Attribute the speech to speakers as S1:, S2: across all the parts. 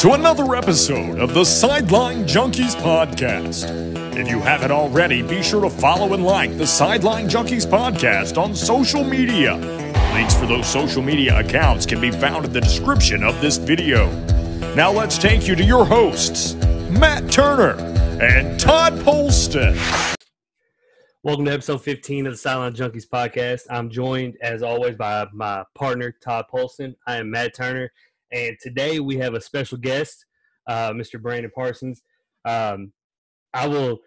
S1: to another episode of the Sideline Junkies podcast. If you haven't already, be sure to follow and like the Sideline Junkies podcast on social media. Links for those social media accounts can be found in the description of this video. Now let's take you to your hosts, Matt Turner and Todd Polston.
S2: Welcome to episode 15 of the Sideline Junkies podcast. I'm joined, as always, by my partner, Todd Polston. I am Matt Turner, and today we have a special guest, uh, Mr. Brandon Parsons. Um, I will.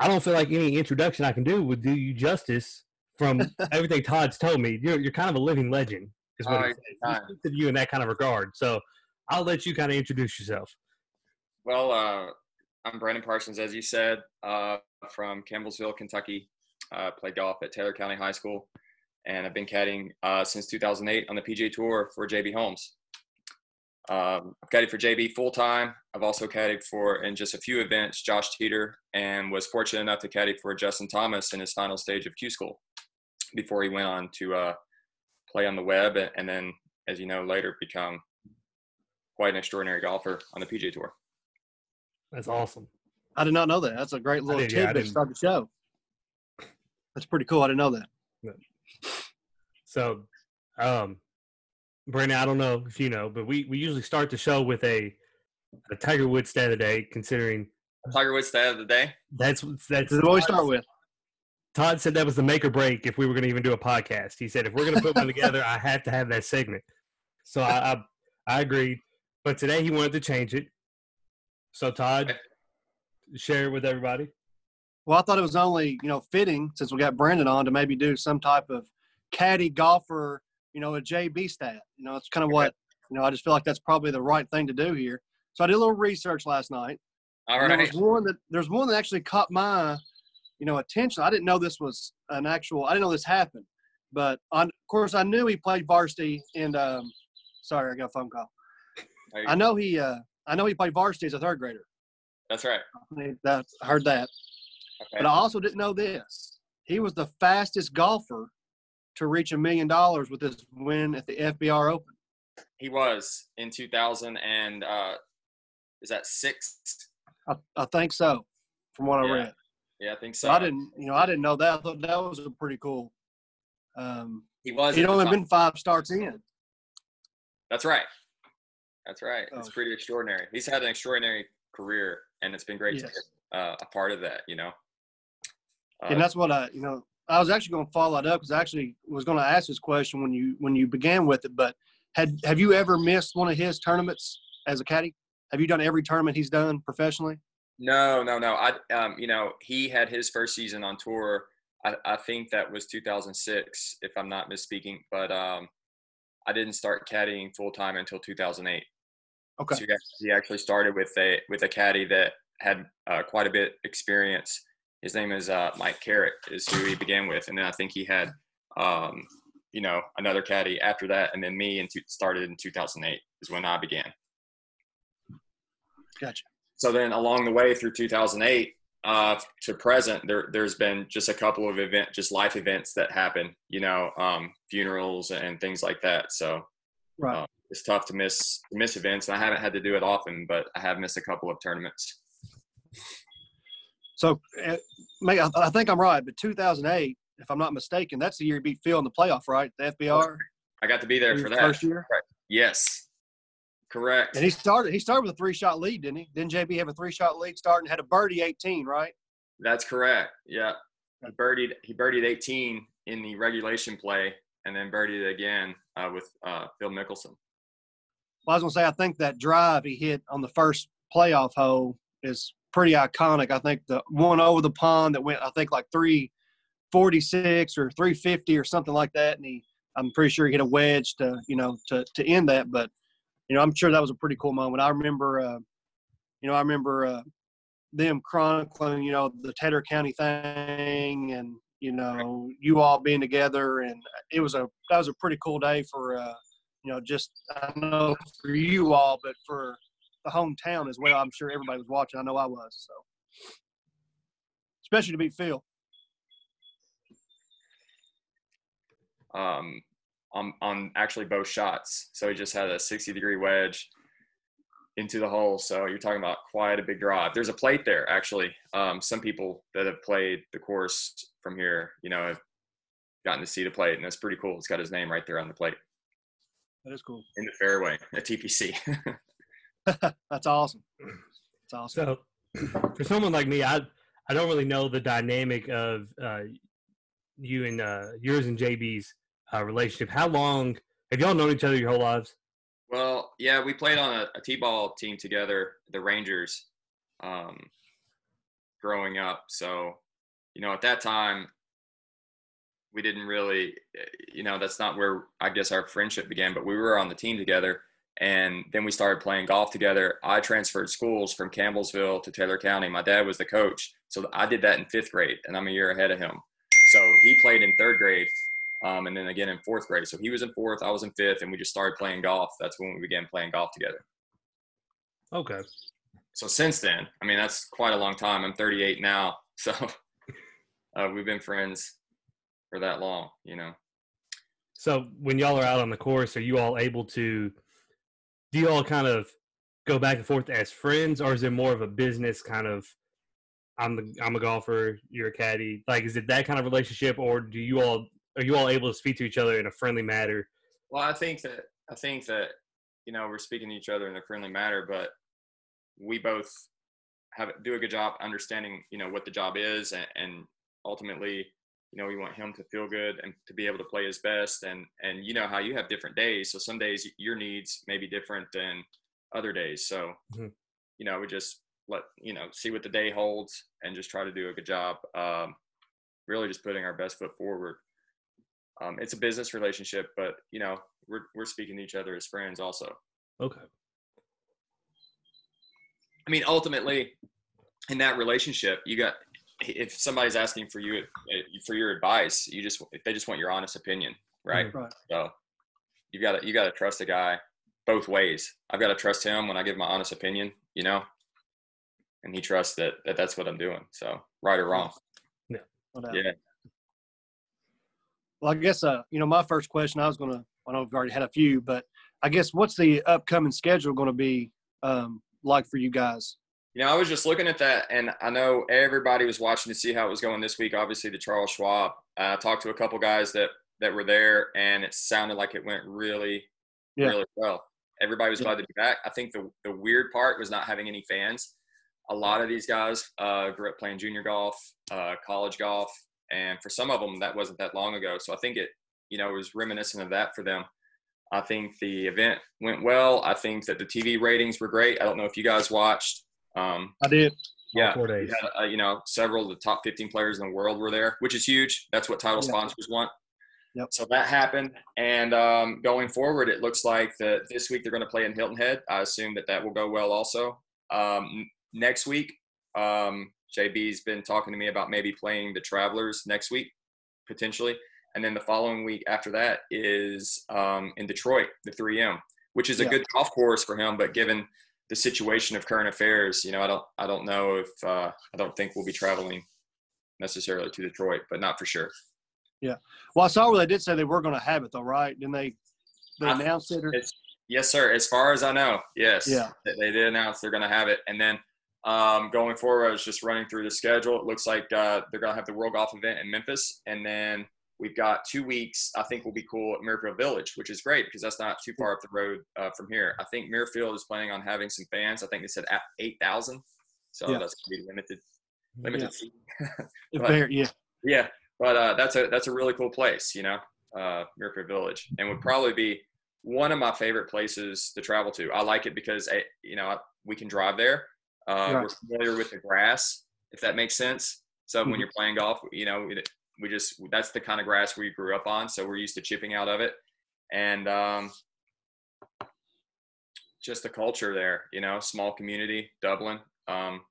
S2: I don't feel like any introduction I can do would do you justice from everything Todd's told me. You're, you're kind of a living legend, is what he
S3: right,
S2: says. He speaks of you in that kind of regard. So I'll let you kind of introduce yourself.
S3: Well, uh, I'm Brandon Parsons, as you said, uh, from Campbellsville, Kentucky. Uh, played golf at Taylor County High School, and I've been caddying uh, since 2008 on the PGA Tour for JB Holmes. Um, I've caddied for JB full time. I've also caddied for, in just a few events, Josh Teater, and was fortunate enough to caddy for Justin Thomas in his final stage of Q School before he went on to uh, play on the web and, and then, as you know, later become quite an extraordinary golfer on the PGA Tour.
S2: That's awesome.
S4: I did not know that. That's a great little
S2: did, yeah,
S4: tidbit to start the show. That's pretty cool. I didn't know that.
S2: So, um, Brandon, I don't know if you know, but we, we usually start the show with a, a Tiger Woods stat of the day, considering
S3: Tiger Woods stat of the day.
S2: that's that's
S4: what we start with.
S2: Todd said that was the make or break if we were going to even do a podcast. He said if we're going to put one together, I have to have that segment. So I, I I agreed, but today he wanted to change it. So Todd, share it with everybody.
S4: Well, I thought it was only you know fitting since we got Brandon on to maybe do some type of caddy golfer, you know, a JB stat. You know, it's kind of what you know. I just feel like that's probably the right thing to do here. So I did a little research last night.
S3: All right.
S4: There was one that there's one that actually caught my, you know, attention. I didn't know this was an actual. I didn't know this happened, but on, of course I knew he played varsity. And um, sorry, I got a phone call. I know he. Uh, I know he played varsity as a third grader.
S3: That's right.
S4: I heard that,
S3: Okay.
S4: but I also didn't know this. He was the fastest golfer to reach a million dollars with his win at the FBR Open.
S3: He was in 2000 and uh, is that six?
S4: I, I think so, from what I read.
S3: Yeah, I think so.
S4: So I didn't, you know, I didn't know that. I thought that was a pretty cool. Um,
S3: He was.
S4: he'd only been five starts in.
S3: That's right. That's right. It's
S4: Oh.
S3: pretty extraordinary. He's had an extraordinary career, and it's been great to be uh, a part of that. You know. Uh,
S4: and that's what I, you know, I was actually going to follow it up because I actually was going to ask this question when you when you began with it. But had have you ever missed one of his tournaments as a caddy? Have you done every tournament he's done professionally?
S3: No, no, no. I, um, you know, he had his first season on tour. I, I think that was 2006, if I'm not misspeaking. But um, I didn't start caddying full time until 2008.
S4: Okay.
S3: So he he actually started with a with a caddy that had uh, quite a bit experience. His name is uh, Mike Carrick, is who he began with, and then I think he had, um, you know, another caddy after that, and then me. And started in 2008 is when I began.
S4: Gotcha.
S3: So then along the way through 2008 uh, to present, there, there's been just a couple of event, just life events that happen, you know, um, funerals and things like that. So
S4: Right.
S3: uh, it's tough to miss miss events. And I haven't had to do it often, but I have missed a couple of tournaments.
S4: So, uh, I, think I'm right, but 2008, if I'm not mistaken, that's the year he beat Phil in the playoff, right? The FBR
S3: I got to be there for that.
S4: first year.
S3: Yes, correct.
S4: And he started. He started with a three shot lead, didn't he? Didn't JB have a three shot lead starting? Had a birdie 18, right?
S3: That's correct. Yeah, he birdied he birdied 18 in the regulation play, and then birdied again uh, with uh, Phil Mickelson.
S4: Well, I was gonna say I think that drive he hit on the first playoff hole is pretty iconic. I think the one over the pond that went, I think like three forty six or three fifty or something like that, and he, I'm pretty sure he hit a wedge to, you know, to to end that. But you know, I'm sure that was a pretty cool moment. I remember, uh, you know, I remember uh, them chronicling, you know, the Taylor County thing, and you know, you all being together, and it was a that was a pretty cool day for. Uh, you know, just I know for you all, but for the hometown as well. I'm sure everybody was watching. I know I was. So, especially to beat Phil.
S3: um, on on actually both shots. So he just had a 60 degree wedge. into the hole. So you're talking about quite a big drive. There's a plate there, actually. Um, some people that have played the course from here, you know, have gotten to see the plate, and that's pretty cool. It's got his name right there on the plate.
S4: That is cool.
S3: In the fairway at TPC.
S4: that's awesome. That's awesome.
S2: So, for someone like me, I I don't really know the dynamic of uh, you and uh, yours and JB's uh, relationship. How long have y'all known each other your whole lives?
S3: Well, yeah, we played on a, a t-ball team together, the Rangers, um, growing up. So, you know, at that time, we didn't really, you know, that's not where I guess our friendship began. But we were on the team together, and then we started playing golf together. I transferred schools from Campbellsville to Taylor County. My dad was the coach, so I did that in fifth grade, and I'm a year ahead of him. So he played in third grade, um, and then again in fourth grade. So he was in fourth, I was in fifth, and we just started playing golf. That's when we began playing golf together.
S2: Okay.
S3: So since then, I mean, that's quite a long time. I'm 38 now, so uh, we've been friends for that long, you know.
S2: So when y'all are out on the course, are you all able to? Do you all kind of go back and forth as friends, or is it more of a business kind of? I'm the I'm a golfer, you're a caddy. Like, is it that kind of relationship, or do you all are you all able to speak to each other in a friendly manner?
S3: Well, I think that I think that you know we're speaking to each other in a friendly manner, but we both have do a good job understanding you know what the job is, and, and ultimately, you know, we want him to feel good and to be able to play his best. And and you know how you have different days, so some days your needs may be different than other days. So, mm-hmm. you know, we just let you know see what the day holds and just try to do a good job. Um, really, just putting our best foot forward um, it's a business relationship, but you know, we're we're speaking to each other as friends also.
S2: Okay.
S3: I mean, ultimately, in that relationship, you got if somebody's asking for you for your advice, you just they just want your honest opinion, right?
S4: Right.
S3: So you got to you got to trust the guy both ways. I've got to trust him when I give my honest opinion, you know, and he trusts that, that that's what I'm doing. So right or wrong.
S2: Yeah.
S3: Yeah.
S4: Well, I guess uh, you know, my first question I was going to. I know we've already had a few, but I guess what's the upcoming schedule going to be um, like for you guys?
S3: You know, I was just looking at that, and I know everybody was watching to see how it was going this week. Obviously, the Charles Schwab. Uh, I talked to a couple guys that that were there, and it sounded like it went really, yeah. really well. Everybody was yeah. glad to be back. I think the the weird part was not having any fans. A lot of these guys uh, grew up playing junior golf, uh, college golf, and for some of them that wasn't that long ago so i think it you know was reminiscent of that for them i think the event went well i think that the tv ratings were great i don't know if you guys watched um,
S4: i did
S3: yeah four days. Had, uh, you know several of the top 15 players in the world were there which is huge that's what title yeah. sponsors want
S4: Yep.
S3: So that happened, and um, going forward, it looks like that this week they're going to play in Hilton Head. I assume that that will go well. Also, um, next week, um, JB's been talking to me about maybe playing the Travelers next week, potentially. And then the following week after that is um, in Detroit, the 3M, which is a yeah. good golf course for him. But given the situation of current affairs, you know, I don't, I don't know if, uh, I don't think we'll be traveling necessarily to Detroit, but not for sure.
S4: Yeah. Well, I saw where they did say they were going to have it though, right? Didn't they? They announced it. Or?
S3: yes, sir. As far as I know, yes.
S4: Yeah.
S3: They did announce they're going to have it, and then um, going forward, I was just running through the schedule. It looks like uh, they're going to have the World Golf event in Memphis, and then we've got two weeks. I think will be cool at Muirfield Village, which is great because that's not too far up the road uh, from here. I think Muirfield is planning on having some fans. I think they said at eight thousand, so yeah. that's going to be limited. Limited.
S4: Yeah. but, yeah.
S3: Yeah, but uh, that's a that's a really cool place, you know, uh, Muirfield Village, and would probably be one of my favorite places to travel to. I like it because eh, you know we can drive there uh, right. We're familiar with the grass, if that makes sense. So mm-hmm. when you're playing golf, you know, we just that's the kind of grass we grew up on, so we're used to chipping out of it, and um, just the culture there. You know, small community, Dublin. Um,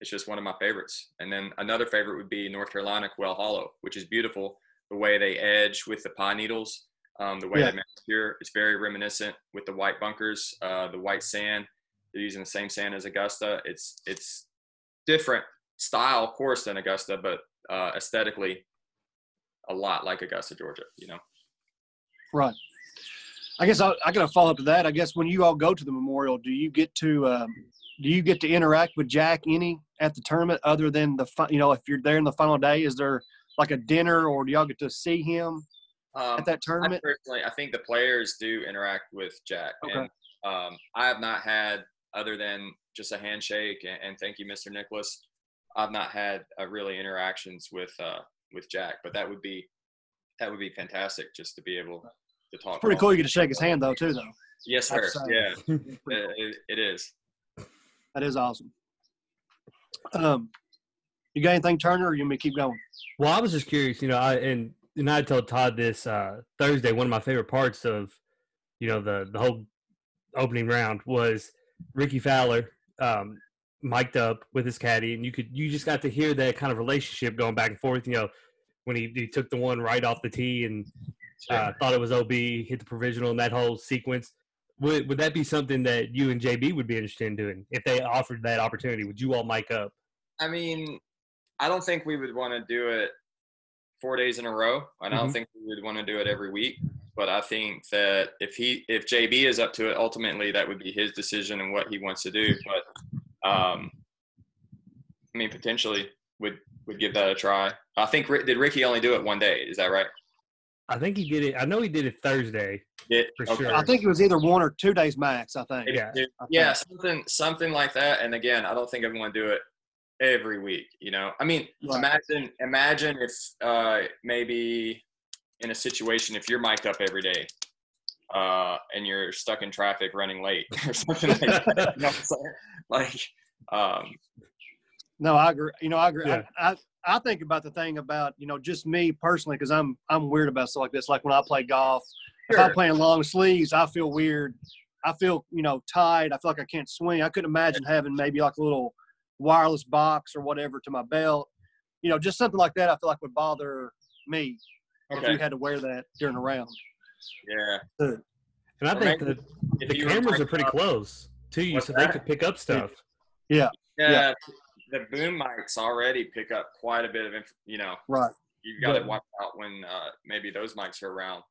S3: it's just one of my favorites. And then another favorite would be North Carolina, Quail Hollow, which is beautiful. The way they edge with the pine needles, um, the way yeah. they here, it's very reminiscent with the white bunkers, uh, the white sand they're using the same sand as Augusta. It's it's different style course than Augusta, but uh, aesthetically a lot like Augusta, Georgia. You know.
S4: Right. I guess I, I got to follow up to that. I guess when you all go to the memorial, do you get to um, do you get to interact with Jack any at the tournament other than the you know if you're there in the final day? Is there like a dinner or do y'all get to see him
S3: Um,
S4: at that
S3: I
S4: tournament?
S3: personally, I think the players do interact with Jack,
S4: Okay.
S3: and um, I have not had other than just a handshake and, and thank you, Mr. Nicklaus. I've not had uh, really interactions with uh, with Jack, but that would be that would be fantastic just to be able to talk.
S4: Pretty cool. You get to shake his hand though too, though.
S3: Yes, sir.
S4: That's,
S3: Yeah,
S4: Pretty cool.
S3: it, it- it is.
S4: That is awesome. Um, you got anything, Turner, or you want me keep going?
S2: Well, I was just curious, you know, I and and I told Todd this uh, Thursday. One of my favorite parts of, you know, the the whole opening round was Rickie Fowler um, mic'd up with his caddy, and you could you just got to hear that kind of relationship going back and forth. You know, when he, he took the one right off the tee and uh, thought it was OB, hit the provisional, and that whole sequence. Would would that be something that you and JB would be interested in doing if they offered that opportunity? Would you all mic up?
S3: I mean, I don't think we would want to do it four days in a row. and I don't
S2: Mhm.
S3: think we would want to do it every week. But I think that if he, if JB is up to it, ultimately that would be his decision and what he wants to do. But um, I mean, potentially would would give that a try. I think did Rickie only do it one day? Is that right?
S2: I think he did it. I know he did it Thursday.
S3: Did,
S2: For sure.
S4: I think it was either one or two days max. I think.
S2: Yeah.
S3: Did-
S4: I
S3: yeah,
S4: think.
S3: something something like that. And again, I don't think I'm going to do it every week. You know, I mean,
S4: Right.
S3: imagine imagine if uh, maybe in a situation if you're mic'd up every day uh, and you're stuck in traffic running late or something like that. You know what I'm saying? Like, um,
S4: No, I agree. You know, I agree.
S2: Yeah.
S4: I, I I think about the thing about you know just me personally because I'm I'm weird about stuff like this. Like when I play golf, if I'm playing long sleeves, I feel weird. I feel you know tied. I feel like I can't swing. I couldn't imagine having maybe like a little wireless box or whatever to my belt. You know, just something like that. I feel like would bother me if you had to wear that during a round.
S3: Yeah.
S2: And I think
S3: maybe
S2: the,
S3: If
S2: the cameras are pretty
S3: up-
S2: close to you,
S3: What's
S2: so they could pick up stuff.
S3: Yeah,
S4: Yeah.
S3: the boom mics already pick up quite a bit of, inf- you know,
S4: Right.
S3: You've got to
S2: But-
S3: watch out when uh, maybe those mics are around.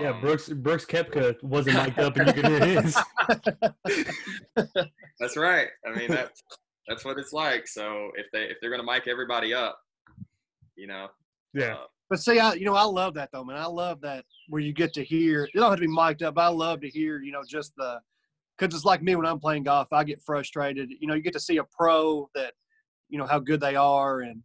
S2: Yeah,
S3: Um,
S2: Brooks Brooks Koepka wasn't mic'd up, and you could hear his.
S3: That's right. I mean that's that's what it's like. So if they if they're gonna mic everybody up, you know,
S2: Yeah,
S3: uh,
S4: But see, I you know I love that though, man. I love that where you get to hear. It don't have to be mic'd up. But I love to hear, you know, just the because it's like me when I'm playing golf. I get frustrated. You know, you get to see a pro that, you know, how good they are, and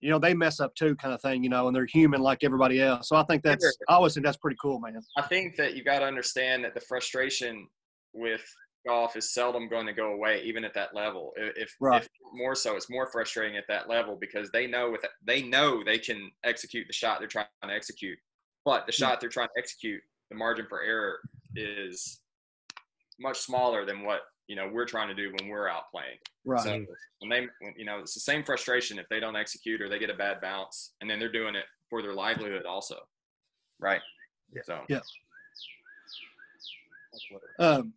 S4: you know they mess up too, kind of thing. You know, and they're human like everybody else. So I think that's. I always think that's pretty cool, man.
S3: I think that you got to understand that the frustration with golf is seldom going to go away, even at that level. If,
S4: Right.
S3: if more so, it's more frustrating at that level because they know with they know they can execute the shot they're trying to execute, but the shot they're trying to execute, the margin for error is much smaller than what you know we're trying to do when we're out playing.
S4: Right.
S3: So when they, when, you know, it's the same frustration if they don't execute or they get a bad bounce, and then they're doing it for their livelihood also, right?
S2: Yeah.
S3: So
S4: Yeah. um,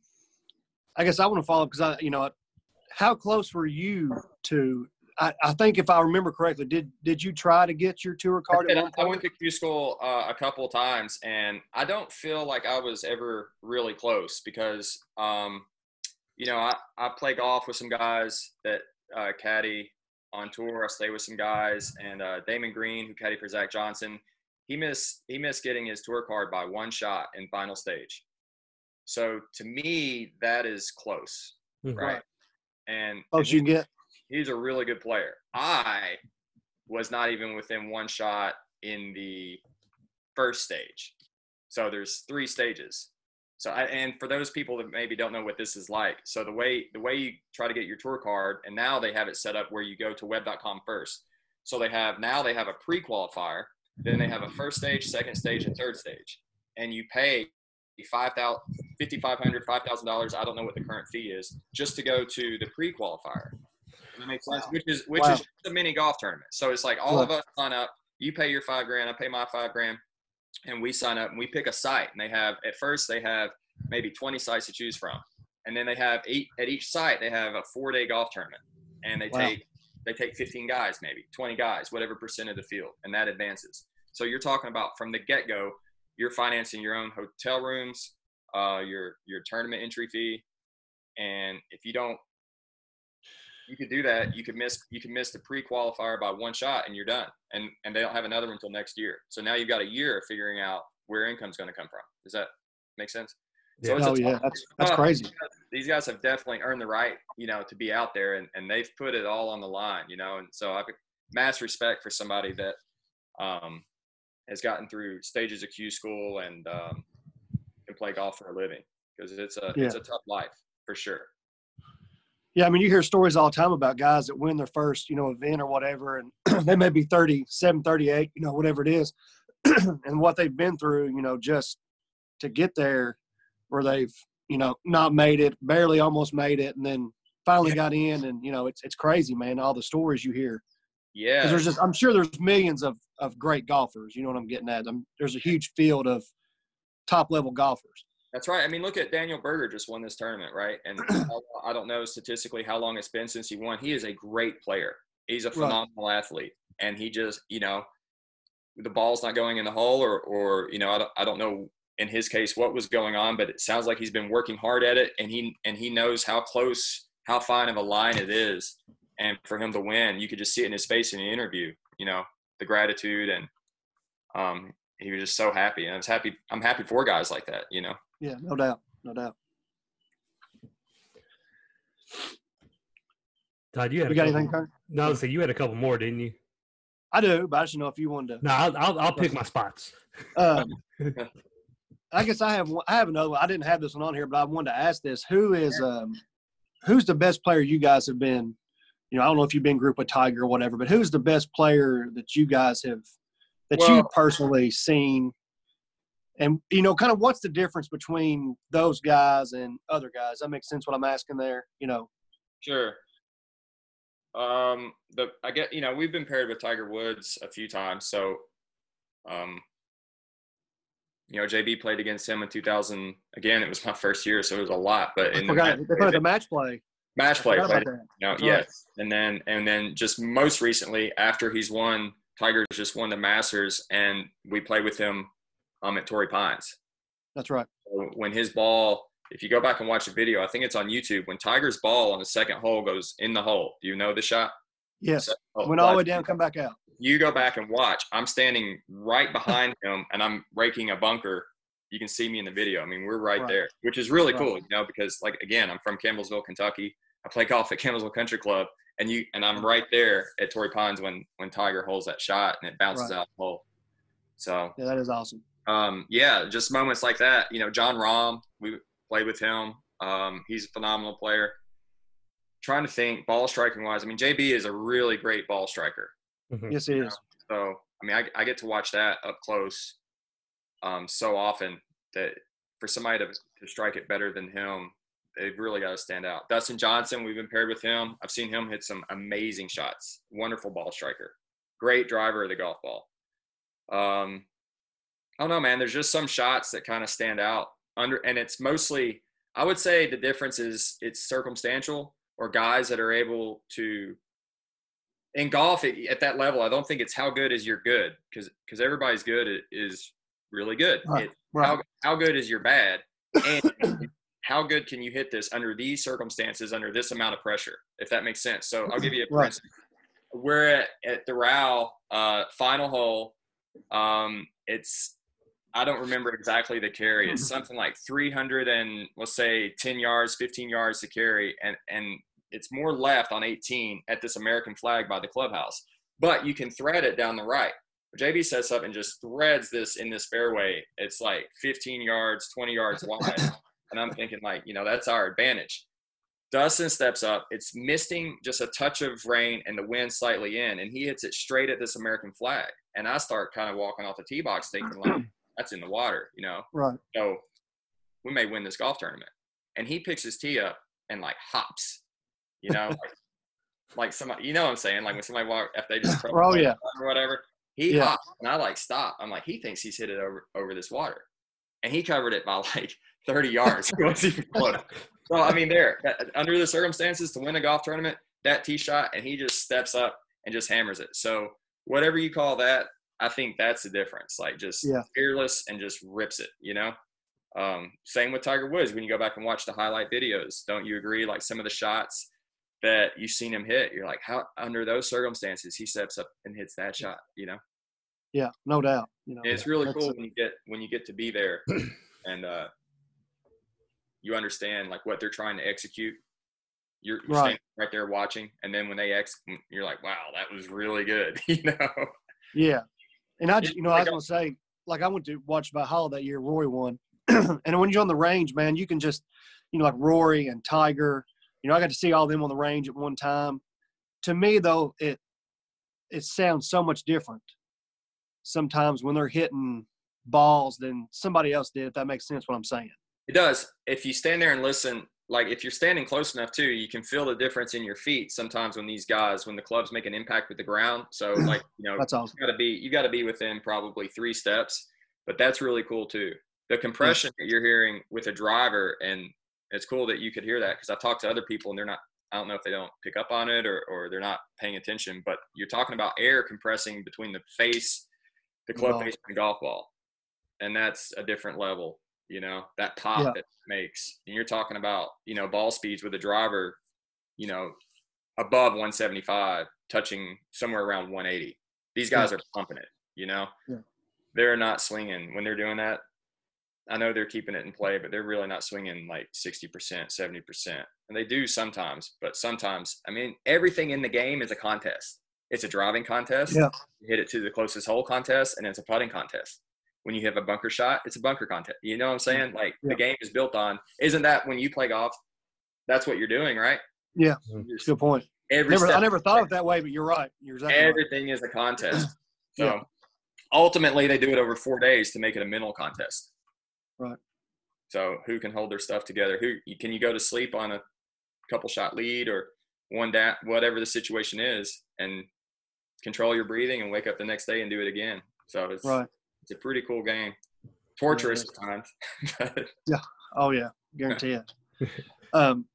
S4: I guess I want to follow because I, you know, how close were you to? I, I think if I remember correctly, did did you try to get your tour card
S3: I I went to Q school uh, a couple of times, and I don't feel like I was ever really close because, um, you know, I, I play golf with some guys that uh, caddy on tour. I stay with some guys, and uh, Damon Green, who caddy for Zach Johnson, he missed he missed getting his tour card by one shot in final stage. So to me, that is close,
S2: Mhm.
S3: right? And, and
S4: Close you get.
S3: he's a really good player. I was not even within one shot in the first stage. So there's three stages. So I, and for those people that maybe don't know what this is like, so the way the way you try to get your tour card, and now they have it set up where you go to web.com first. So they have now they have a pre-qualifier, then they have a first stage, second stage, and third stage, and you pay five thousand, fifty five hundred, five thousand dollars. I don't know what the current fee is, just to go to the pre-qualifier. That make sense?
S4: Wow.
S3: Which is which
S4: Wow.
S3: is a mini golf tournament. So it's like all of us sign up. You pay your five grand. I pay my five grand, and we sign up and we pick a site. And they have at first they have maybe twenty sites to choose from, and then they have eight at each site. They have a four day golf tournament, and they
S4: Wow.
S3: take they take 15 guys, maybe 20 guys, whatever percent of the field, and that advances. So you're talking about from the get go, you're financing your own hotel rooms, uh, your your tournament entry fee, and if you don't, you could do that. You could miss you could miss the pre qualifier by one shot, and you're done. And and they don't have another one until next year. So now you've got a year of figuring out where income's going to come from. Does that make sense?
S4: So oh yeah, that's that's crazy.
S3: These guys have definitely earned the right, you know, to be out there, and, and they've put it all on the line, you know. And so I've mass respect for somebody that um, has gotten through stages of Q school and um, play golf for a living because it's a yeah. it's a tough life for sure.
S4: Yeah, I mean, you hear stories all the time about guys that win their first, you know, event or whatever, and they may be 37, 38, you know, whatever it is, and what they've been through, you know, just to get there where they've, you know, not made it, barely almost made it, and then finally got in, and you know, it's it's crazy, man. All the stories you hear.
S3: Yeah.
S4: There's just, I'm sure there's millions of of great golfers. You know what I'm getting at? I'm, there's a huge field of top level golfers.
S3: That's right. I mean, look at Daniel Berger just won this tournament, right? And I don't know statistically how long it's been since he won. He is a great player. He's a phenomenal right. athlete, and he just, you know, the ball's not going in the hole, or, or you know, I don't, I don't know in his case what was going on, but it sounds like he's been working hard at it, and he and he knows how close, how fine of a line it is, and for him to win, you could just see it in his face in the interview. You know, the gratitude and um, he was just so happy. And I was happy. I'm happy for guys like that, you know?
S4: Yeah, no doubt. No doubt.
S2: Todd, you had
S4: you got anything? Kurt?
S2: No, so you had a couple more, didn't you?
S4: I do, but I just know if you wanted
S2: to. No, I'll I'll, I'll pick my spots.
S4: Um, I guess I have I have another one. I didn't have this one on here, but I wanted to ask this: Who is um, who's the best player you guys have been you know, I don't know if you've been group with Tiger or whatever, but who's the best player that you guys have that well, you've personally seen? And you know, kind of what's the difference between those guys and other guys? That makes sense what I'm asking there, you know.
S3: Sure. Um the I get you know, we've been paired with Tiger Woods a few times, so um you know, JB played against him in 2000. Again, it was my first year, so it was a lot. But in
S4: I forgot, the, they the match play
S3: match play. You know, yes, and then and then just most recently after he's won, Tiger's just won the Masters, and we play with him um, at Torrey Pines.
S4: That's right.
S3: So when his ball, if you go back and watch the video, I think it's on YouTube. When Tiger's ball on the second hole goes in the hole, do you know the shot?
S4: Yes. Hole, Went all the way down, come back out.
S3: You go back and watch. I'm standing right behind him, and I'm raking a bunker you can see me in the video. I mean, we're right, right. there, which is really right. cool, you know, because like again, I'm from Campbellsville, Kentucky. I play golf at Campbellsville Country Club, and you and I'm right there at Torrey Pines when when Tiger holds that shot and it bounces right. out the hole. So
S4: yeah, that is awesome.
S3: Um, yeah, just moments like that. You know, Jon Rahm, we played with him. Um, he's a phenomenal player. Trying to think ball striking wise. I mean, JB is a really great ball striker.
S4: Mm-hmm. Yes, he is. Know?
S3: So I mean, I, I get to watch that up close um, so often that for somebody to, to strike it better than him, they've really got to stand out. Dustin Johnson, we've been paired with him. I've seen him hit some amazing shots. Wonderful ball striker. Great driver of the golf ball. Um, I don't know, man. There's just some shots that kind of stand out under, and it's mostly, I would say the difference is it's circumstantial or guys that are able to in golf at that level. I don't think it's how good is your good because because everybody's good is really good. Right, it, right. How, how good is your bad? And how good can you hit this under these circumstances, under this amount of pressure, if that makes sense. So I'll give you a right. We're at, at the Doral uh, final hole. Um, it's, I don't remember exactly the carry. It's something like 300 and let's say 10 yards, 15 yards to carry. And, and it's more left on 18 at this American flag by the clubhouse, but you can thread it down the right. JB sets up and just threads this in this fairway. It's like 15 yards, 20 yards wide. And I'm thinking, like, you know, that's our advantage. Dustin steps up. It's misting just a touch of rain and the wind slightly in, and he hits it straight at this American flag. And I start kind of walking off the tee box thinking, like, that's in the water, you know?
S4: Right.
S3: So we may win this golf tournament. And he picks his tee up and like hops, you know, like, like somebody, you know what I'm saying? Like when somebody walk, if they just
S4: oh, yeah.
S3: or whatever, he yeah. hopped, and I like stop. I'm like, he thinks he's hit it over over this water, and he covered it by like 30 yards. so I mean, there under the circumstances to win a golf tournament, that tee shot, and he just steps up and just hammers it. So whatever you call that, I think that's the difference. Like just yeah. fearless and just rips it. You know. Um, same with Tiger Woods. When you go back and watch the highlight videos, don't you agree? Like some of the shots that you've seen him hit, you're like, how under those circumstances he steps up and hits that shot. You know?
S4: Yeah, no doubt. You know,
S3: it's really cool when you get when you get to be there and uh, you understand like what they're trying to execute. You're, you're
S4: Right.
S3: standing right there watching, and then when they ex, mm, you're like, "Wow, that was really good," you know.
S4: Yeah, and I, just, you know, I was gonna say, like I went to watch Valhalla that year. Rory won, and when you're on the range, man, you can just, you know, like Rory and Tiger. You know, I got to see all them on the range at one time. To me, though, it it sounds so much different. Sometimes when they're hitting balls than somebody else did. If that makes sense, what I'm saying.
S3: It does. If you stand there and listen, like if you're standing close enough too, you can feel the difference in your feet sometimes when these guys, when the clubs make an impact with the ground. So like, you know,
S4: That's awesome.
S3: you gotta be you gotta be within probably three steps. But that's really cool too. The hmm. compression that you're hearing with a driver and it's cool that you could hear that because I talked to other people and they're not I don't know if they don't pick up on it or, or they're not paying attention, but you're talking about air compressing between the face, the club face and the golf ball. And that's a different level, you know, that pop
S4: Yeah.
S3: that it makes. And you're talking about, you know, ball speeds with a driver, you know, above 175, touching somewhere around 180. These guys are pumping it, you know?
S4: Yeah.
S3: They're not swinging when they're doing that. I know they're keeping it in play, but they're really not swinging like 60%, 70%. And they do sometimes, but sometimes, I mean, everything in the game is a contest. It's a driving contest.
S4: Yeah.
S3: You hit it to the closest hole contest, and it's a putting contest. When you have a bunker shot, it's a bunker contest. You know what I'm saying? Mm-hmm. Like
S4: Yeah.
S3: the game is built on. Isn't that when you play golf? That's what you're doing, right?
S4: Yeah. Mm-hmm.
S3: You're just-
S4: Good point.
S3: Every
S4: Never, I never thought of it that way, but you're right. You're exactly right.
S3: everything is a contest. So
S4: Yeah.
S3: ultimately, they do it over four days to make it a mental contest.
S4: Right.
S3: So who can hold their stuff together? Who can you go to sleep on a couple shot lead or one that whatever the situation is, and control your breathing and wake up the next day and do it again. So it's
S4: Right.
S3: It's a pretty cool game. Torturous at times. but
S4: Oh yeah, guarantee it. um,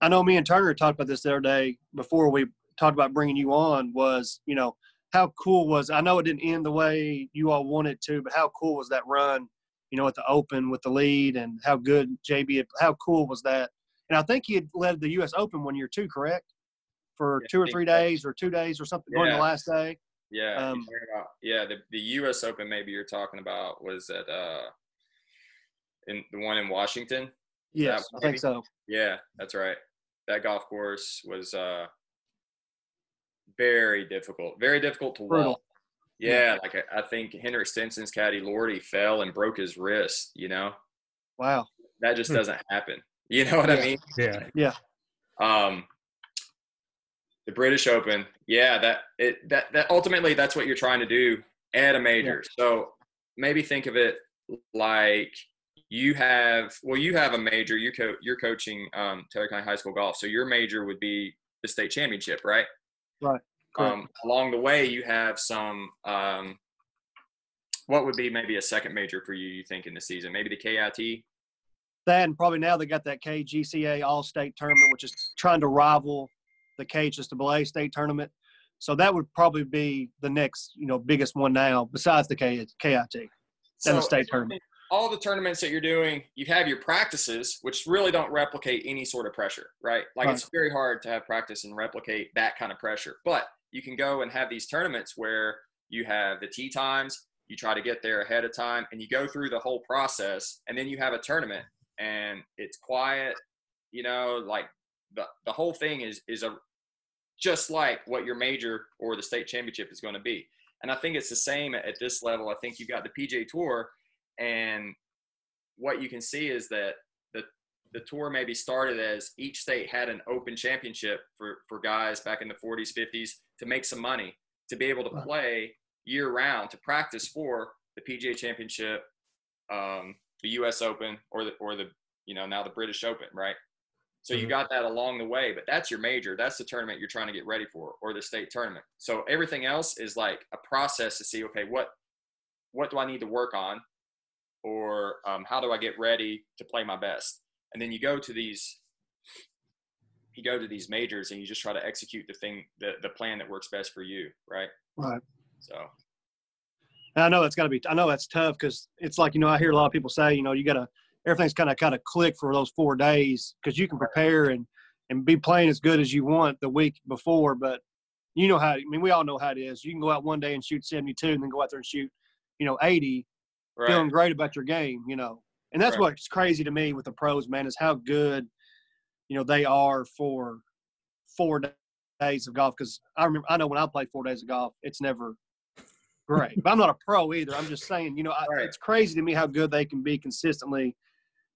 S4: I know me and Turner talked about this the other day before we talked about bringing you on. Was you know how cool was? I know it didn't end the way you all wanted to, but how cool was that run? You know, at the Open with the lead, and how good JB. had- How cool was that? And I think he had led the U.S. Open one year too, correct? For
S3: Yeah,
S4: two or three days, or two days, or something.
S3: Yeah.
S4: the last day.
S3: Yeah,
S4: Um,
S3: about- yeah. The the U.S. Open maybe you're talking about was at uh in the one in Washington.
S4: Yes, I think so.
S3: Yeah, that's right. That golf course was uh very difficult, very difficult to
S4: Brutal.
S3: walk. Yeah, like I, I think Henrik Stenson's caddy Lordy fell and broke his wrist. You know,
S4: Wow.
S3: that just
S2: Hmm.
S3: doesn't happen. You know what I mean?
S2: Yeah. Yeah.
S3: Um, the British Open, yeah, that it that that ultimately that's what you're trying to do at a major. So maybe think of it like you have well, you have a major. You co- you're coaching um, Taylor County High School golf, so your major would be the state championship, right?
S4: Right.
S3: Um, along the way, you have some. Um, what would be maybe a second major for you? You think in the season, maybe the KIT?
S4: that and probably now they got that KGCA All State tournament, which is trying to rival the KHSAA state tournament. So that would probably be the next, you know, biggest one now, besides the K- KIT and the state tournament.
S3: all the tournaments that you're doing, you have your practices, which really don't replicate any sort of pressure, right? Like
S4: Right.
S3: it's very hard to have practice and replicate that kind of pressure. But you can go and have these tournaments where you have the tee times, you try to get there ahead of time, and you go through the whole process, and then you have a tournament, and it's quiet, you know, like the the whole thing is is a just like what your major or the state championship is going to be. And I think it's the same at this level. I think you've got the PGA Tour, and what you can see is that the the tour maybe started as each state had an open championship for for guys back in the 40s 50s to make some money to be able to play year round to practice for the PGA championship um, the US Open or the or the you know now the British Open right so you
S2: Mhm.
S3: got that along the way but that's your major that's the tournament you're trying to get ready for or the state tournament so everything else is like a process to see okay what what do I need to work on or um, how do I get ready to play my best? And then you go to these, you go to these majors and you just try to execute the thing, the, the plan that works best for you, right?
S4: Right.
S3: So
S4: And I know that's got to be. I know that's tough because it's like you know I hear a lot of people say you know you gotta everything's kind of kind of clicked for those four days because you can prepare and and be playing as good as you want the week before, but you know how I mean we all know how it is. You can go out one day and shoot 72 and then go out there and shoot, you know, 80,
S3: Right.
S4: feeling great about your game, you know. And that's
S3: Right.
S4: what's crazy to me with the pros, man, is how good, you know, they are for four days of golf. Because I remember, I know when I played four days of golf, it's never great. but I'm not a pro either. I'm just saying, you know, I,
S3: Right.
S4: it's crazy to me how good they can be consistently,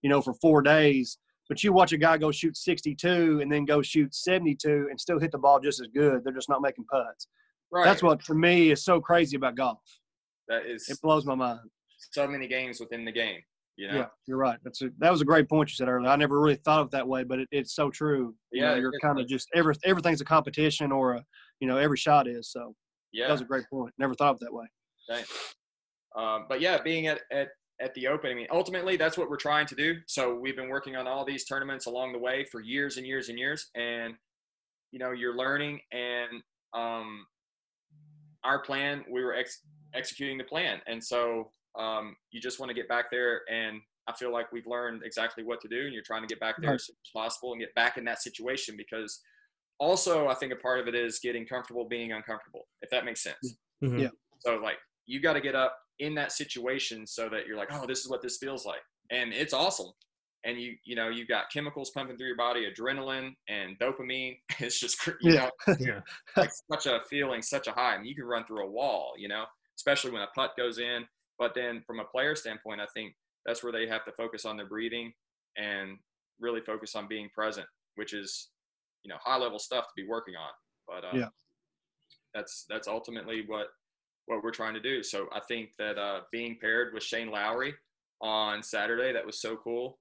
S4: you know, for four days. But you watch a guy go shoot 62 and then go shoot 72 and still hit the ball just as good. They're just not making putts.
S3: right.
S4: That's what, for me, is so crazy about golf.
S3: that is
S4: It blows my mind.
S3: so many games within the game. You know.
S4: Yeah, you're right. That's a, that was a great point you said earlier. I never really thought of it that way, but it, it's so true. You
S3: Yeah,
S4: know, you're
S3: is.
S4: kind of just every everything's a competition or a you know every shot is. So
S3: Yeah.
S4: that was a great point. Never thought of it that way.
S3: Right. Um, but yeah, being at, at at the Open, I mean, ultimately that's what we're trying to do. So we've been working on all these tournaments along the way for years and years and years, and you know, you're learning. And um, our plan, we were ex- executing the plan, and so um, you just want to get back there. And I feel like we've learned exactly what to do, and you're trying to get back there
S4: Right.
S3: as soon as possible and get back in that situation because. Also, I think a part of it is getting comfortable being uncomfortable, if that makes sense.
S2: Mhm.
S4: Yeah.
S3: So like you got to get up in that situation so that you're like, oh, this is what this feels like, and it's awesome. And you you know you've got chemicals pumping through your body, adrenaline and dopamine. It's just you
S4: Yeah.
S3: know
S2: Yeah.
S3: like such a feeling, such a high. I mean, you can run through a wall, you know, especially when a putt goes in. But then from a player standpoint, I think that's where they have to focus on their breathing and really focus on being present, which is you know high level stuff to be working on. But uh,
S4: Yeah.
S3: that's that's ultimately what what we're trying to do. So I think that uh, being paired with Shane Lowry on Saturday, that was so cool.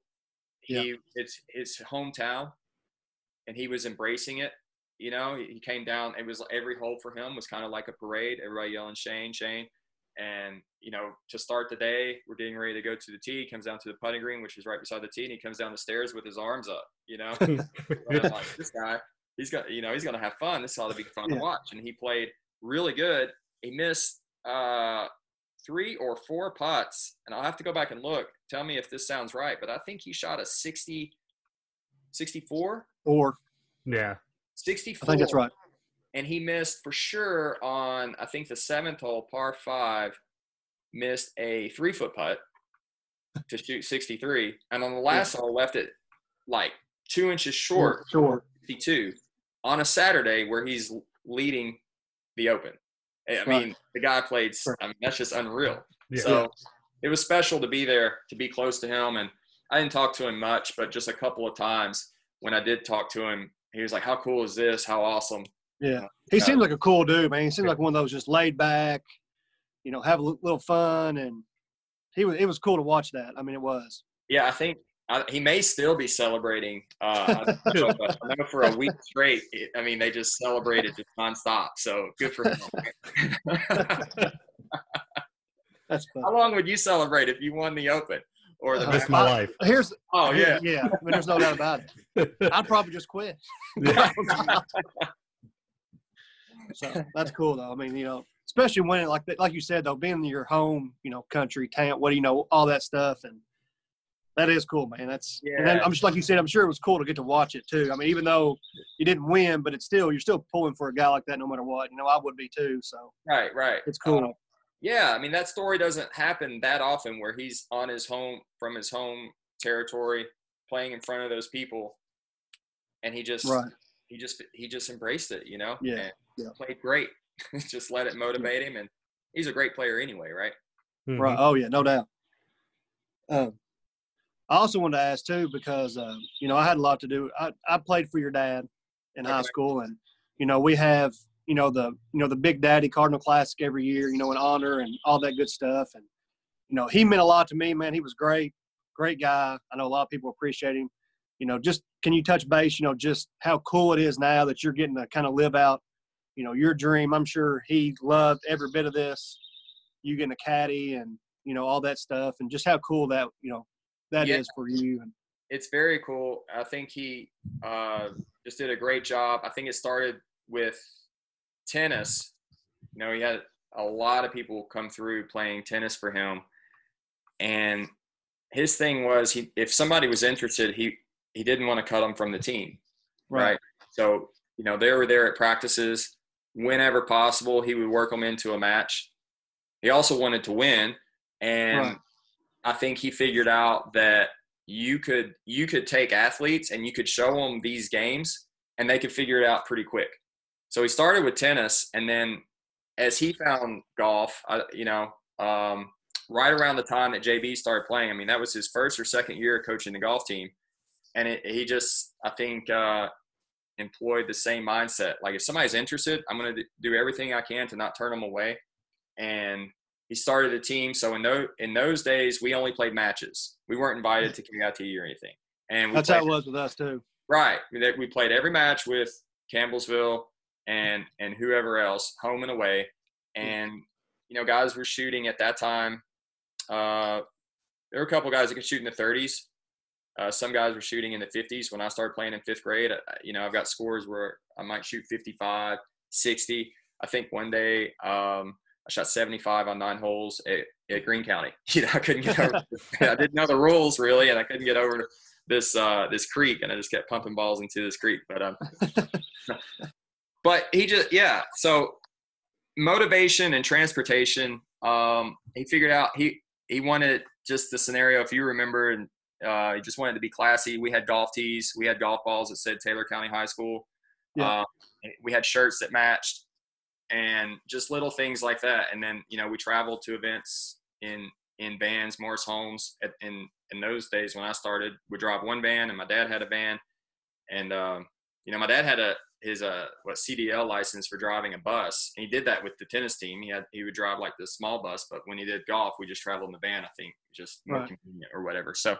S4: Yeah.
S3: He it's his hometown, and he was embracing it. You know, he he came down. It was every hole for him was kind of like a parade. Everybody yelling Shane, Shane, and you know, to start the day, we're getting ready to go to the tee. He comes down to the putting green, which is right beside the tee, and he comes down the stairs with his arms up. You know, like, this guy, he's got, you know, he's gonna have fun. This ought to be fun
S4: Yeah.
S3: to watch. And he played really good. He missed uh, three or four putts, and I'll have to go back and look. Tell me if this sounds right, but I think he shot a 60, 64,
S4: Or
S2: Yeah.
S3: 64.
S4: I think that's right.
S3: And he missed for sure on, I think the seventh hole, par five, missed a three foot putt to shoot 63. And on the last hole, left it like two inches short,
S4: Sure.
S3: 52, on a Saturday where he's leading the Open. I
S4: Right.
S3: mean, the guy played, I mean, that's just unreal.
S2: Yeah.
S3: So it was special to be there, to be close to him. And I didn't talk to him much, but just a couple of times when I did talk to him, he was like, How cool is this? How awesome.
S4: Yeah. Uh, he
S3: Yeah.
S4: seems like a cool dude, man. He seems like one of those just laid back, you know, have a little fun, and he was. It was cool to watch that. I mean, it was.
S3: Yeah, I think I, he may still be celebrating. Uh, I, don't know, but I know for a week straight, it, I mean, they just celebrated just nonstop. So good for him.
S4: That's
S3: How long would you celebrate if you won the Open or the?
S4: Uh,
S2: That's my life.
S4: Here's.
S3: oh yeah,
S4: Yeah. I mean, there's no doubt about it. I'd probably just quit.
S2: Yeah.
S4: So that's cool though. I mean, you know, especially when it, like like you said though, being in your home, you know, country, town, what do you know, all that stuff, and that is cool, man. That's and then
S3: Yeah.
S4: I'm just like you said, I'm sure it was cool to get to watch it too. I mean, even though you didn't win, but it's still you're still pulling for a guy like that no matter what. You know, I would be too. So
S3: right, right.
S4: it's cool.
S3: Um, yeah, I mean that story doesn't happen that often where he's on his home from his home territory playing in front of those people and he just
S4: right.
S3: he just he just embraced it, you know?
S4: Yeah,
S3: And
S4: yeah.
S3: played great. just let it motivate him and he's a great player anyway, right?
S2: Mhm.
S4: Right. Oh yeah, no doubt. Um, I also wanted to ask too because um, you know I had a lot to do. I, I played for your dad in high school, and you know we have you know the you know the Big Daddy Cardinal Classic every year. You know in honor and all that good stuff. And you know he meant a lot to me, man. He was great, great guy. I know a lot of people appreciate him. You know, just can you touch base? You know, just how cool it is now that you're getting to kind of live out, you know, your dream. I'm sure he loved every bit of this. You getting a caddy and you know all that stuff, and just how cool that you know that is
S3: Yeah.
S4: for you. And
S3: It's very cool. I think he uh, just did a great job. I think it started with tennis. You know, he had a lot of people come through playing tennis for him. And his thing was he if somebody was interested, he he didn't want to cut them from the team, right? right? So you know they were there at practices whenever possible. He would work them into a match. He also wanted to win, and right. I think he figured out that you could you could take athletes and you could show them these games, and they could figure it out pretty quick. So he started with tennis, and then as he found golf, you know, um, right around the time that JB started playing. I mean, that was his first or second year coaching the golf team, and it, he just, I think, uh, employed the same mindset. Like, if somebody's interested, I'm going to do everything I can to not turn them away. And he started a team. So in those in those days, we only played matches. We weren't invited to KIT or anything. And
S4: that's how it was with us too.
S3: Right. We played every match with Campbellsville and and whoever else, home and away. And you know, guys were shooting at that time uh, there were a couple guys that could shoot in the 30s. Uh, some guys were shooting in the 50s. When I started playing in fifth grade, uh, you know, I've got scores where I might shoot 55, 60. I think one day um, I shot 75 on nine holes at, at Greene County. You know, I couldn't get over. I didn't know the rules really, and I couldn't get over this uh, this creek, and I just kept pumping balls into this creek. But um, but he just yeah. So motivation and transportation. Um, he figured out he he wanted just the scenario, if you remember, and uh, he just wanted to be classy. We had golf tees, we had golf balls that said Taylor County High School. Yeah. Uh, we had shirts that matched, and just little things like that. And then you know we traveled to events in in vans, Morris Homes. At, in in those days when I started, we drive one van, and my dad had a van, and um, you know my dad had a his uh what CDL license for driving a bus. And he did that with the tennis team. He had he would drive like the small bus, but when he did golf, we just traveled in the van. I think just more right. convenient or whatever. So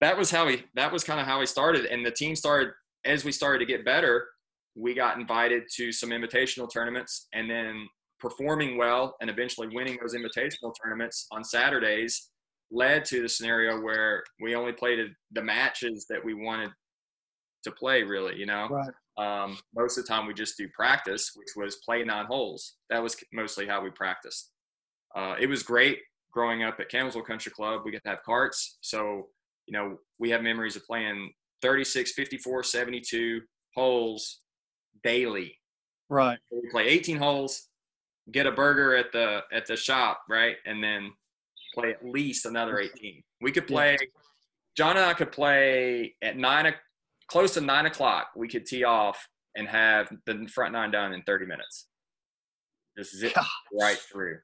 S3: that was how he that was kind of how he started. And the team started as we started to get better. We got invited to some invitational tournaments, and then performing well and eventually winning those invitational tournaments on Saturdays led to the scenario where we only played the matches that we wanted to play really you know
S4: right.
S3: Um, most of the time, we just do practice, which was play nine holes. That was mostly how we practiced. Uh, it was great growing up at Campbellsville Country Club. We get to have carts. So, you know, we have memories of playing 36, 54, 72 holes daily.
S4: Right.
S3: we play 18 holes, get a burger at the at the shop, right? And then play at least another 18. We could play yeah. John and I could play at nine close to nine o'clock, we could tee off and have the front nine done in 30 minutes. Just zip Gosh. right through.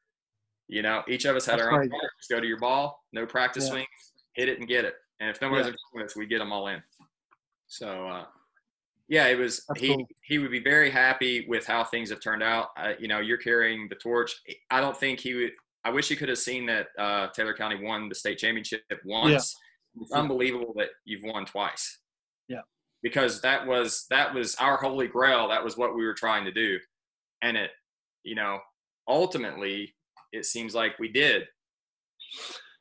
S3: You know, each of us had That's our own. Just go to your ball, no practice yeah. swings, hit it and get it. And if nobody's yeah. us, we get them all in. So, uh, yeah, it was. That's he cool. he would be very happy with how things have turned out. you know, you're carrying the torch. I don't think he would. I wish he could have seen that uh, Taylor County won the state championship once. Yeah. It's unbelievable that you've won twice Yeah, because that was that was our holy grail. That was what we were trying to do, and it, you know, ultimately, it seems like we did.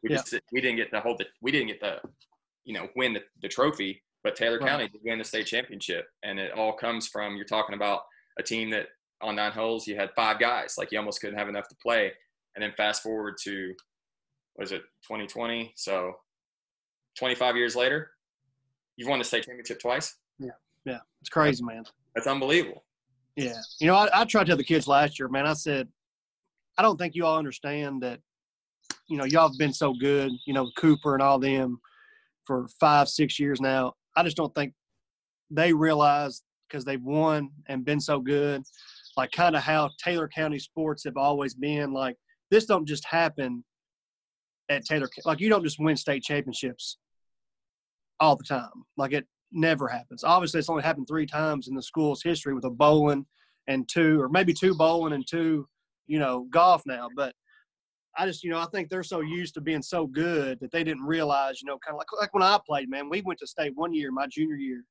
S3: We yeah. just we didn't get the hold the we didn't get the, you know, win the, the trophy, but Taylor right. County did win the state championship, and it all comes from you're talking about a team that on nine holes you had five guys, like you almost couldn't have enough to play, and then fast forward to was it 2020? So 25 years later, You've won the state championship twice.
S4: Yeah, yeah, it's crazy, man.
S3: That's unbelievable.
S4: Yeah, you know, I, I tried to tell the kids last year, man. I said, I don't think you all understand that. You know, y'all have been so good. You know, Cooper and all them for five, six years now. I just don't think they realize because they've won and been so good, like kind of how Taylor County sports have always been. Like this don't just happen at Taylor. Like you don't just win state championships all the time. Like it never happens. Obviously, it's only happened three times in the school's history with a bowling and two, or maybe two bowling and two, you know, golf now. But I just, you know, I think they're so used to being so good that they didn't realize, you know, kind of like like when I played, man. We went to state one year, my junior year.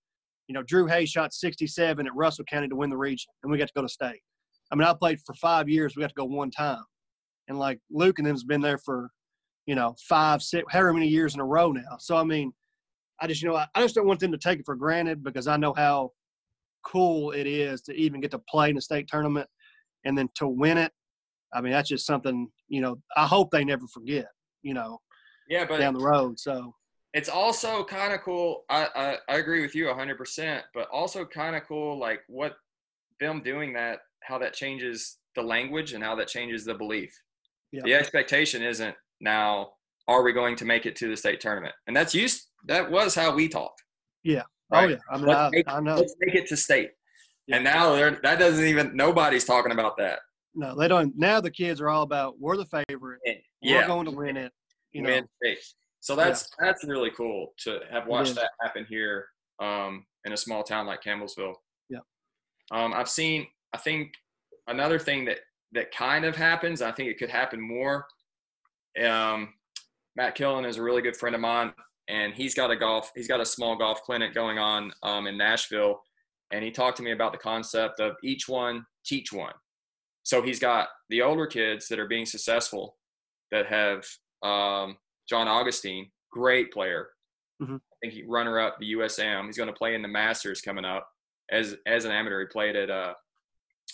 S4: You know, Drew Hayes shot 67 at Russell County to win the region, and we got to go to state. I mean, I played for five years. We got to go one time, and like Luke and them's been there for, you know, five, six, however many years in a row now. So I mean, I just, you know, I, I just don't want them to take it for granted because I know how cool it is to even get to play in a state tournament and then to win it. I mean, that's just something, you know, I hope they never forget, you know.
S3: Yeah, but
S4: down the road. So
S3: it's also kind of cool. I, I, I agree with you 100%, but also kind of cool, like what them doing that, how that changes the language and how that changes the belief.
S4: Yeah.
S3: The expectation isn't now, are we going to make it to the state tournament? And that's used, that was how we talked.
S4: Yeah.
S3: Oh, right?
S4: oh yeah, I mean
S3: Let's
S4: I,
S3: make,
S4: I know.
S3: let's make it to state.
S4: Yeah.
S3: And now that doesn't even, nobody's talking about that.
S4: No, they don't. Now the kids are all about we're the favorite. We're going to win it. You know.
S3: state. So that's that's really cool to have watched that happen here um, in a small town like Campbellsville.
S4: Yeah.
S3: Um, I've seen. I think another thing that that kind of happens. I think it could happen more. Um, Matt Killen is a really good friend of mine, and he's got a golf. He's got a small golf clinic going on um, in Nashville, and he talked to me about the concept of each one teach one. So he's got the older kids that are being successful, that have um, John Augenstein, great player.
S4: Mhm.
S3: I think he runner up the USAM. He's going to play in the Masters coming up as as an amateur. He played at uh,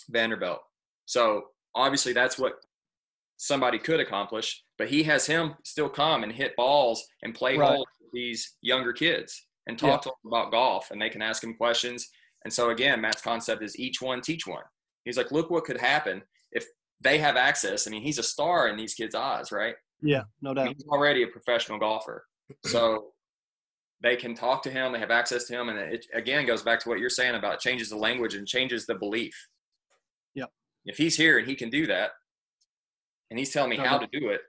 S3: Vanderbilt. So obviously that's what somebody could accomplish. But he has him still come and hit balls and play
S4: Right.
S3: holes with these younger kids and talk to them about golf, and they can ask him questions. And so again, Matt's concept is each one teach one. He's like, look what could happen if they have access. I mean, he's a star in these kids' eyes, right?
S4: Yeah, no doubt.
S3: he's already a professional golfer. So they can talk to him, they have access to him. And it again goes back to what you're saying about changes the language and changes the belief.
S4: Yeah.
S3: If he's here and he can do that, and he's telling me
S4: No
S3: how
S4: doubt.
S3: to do it,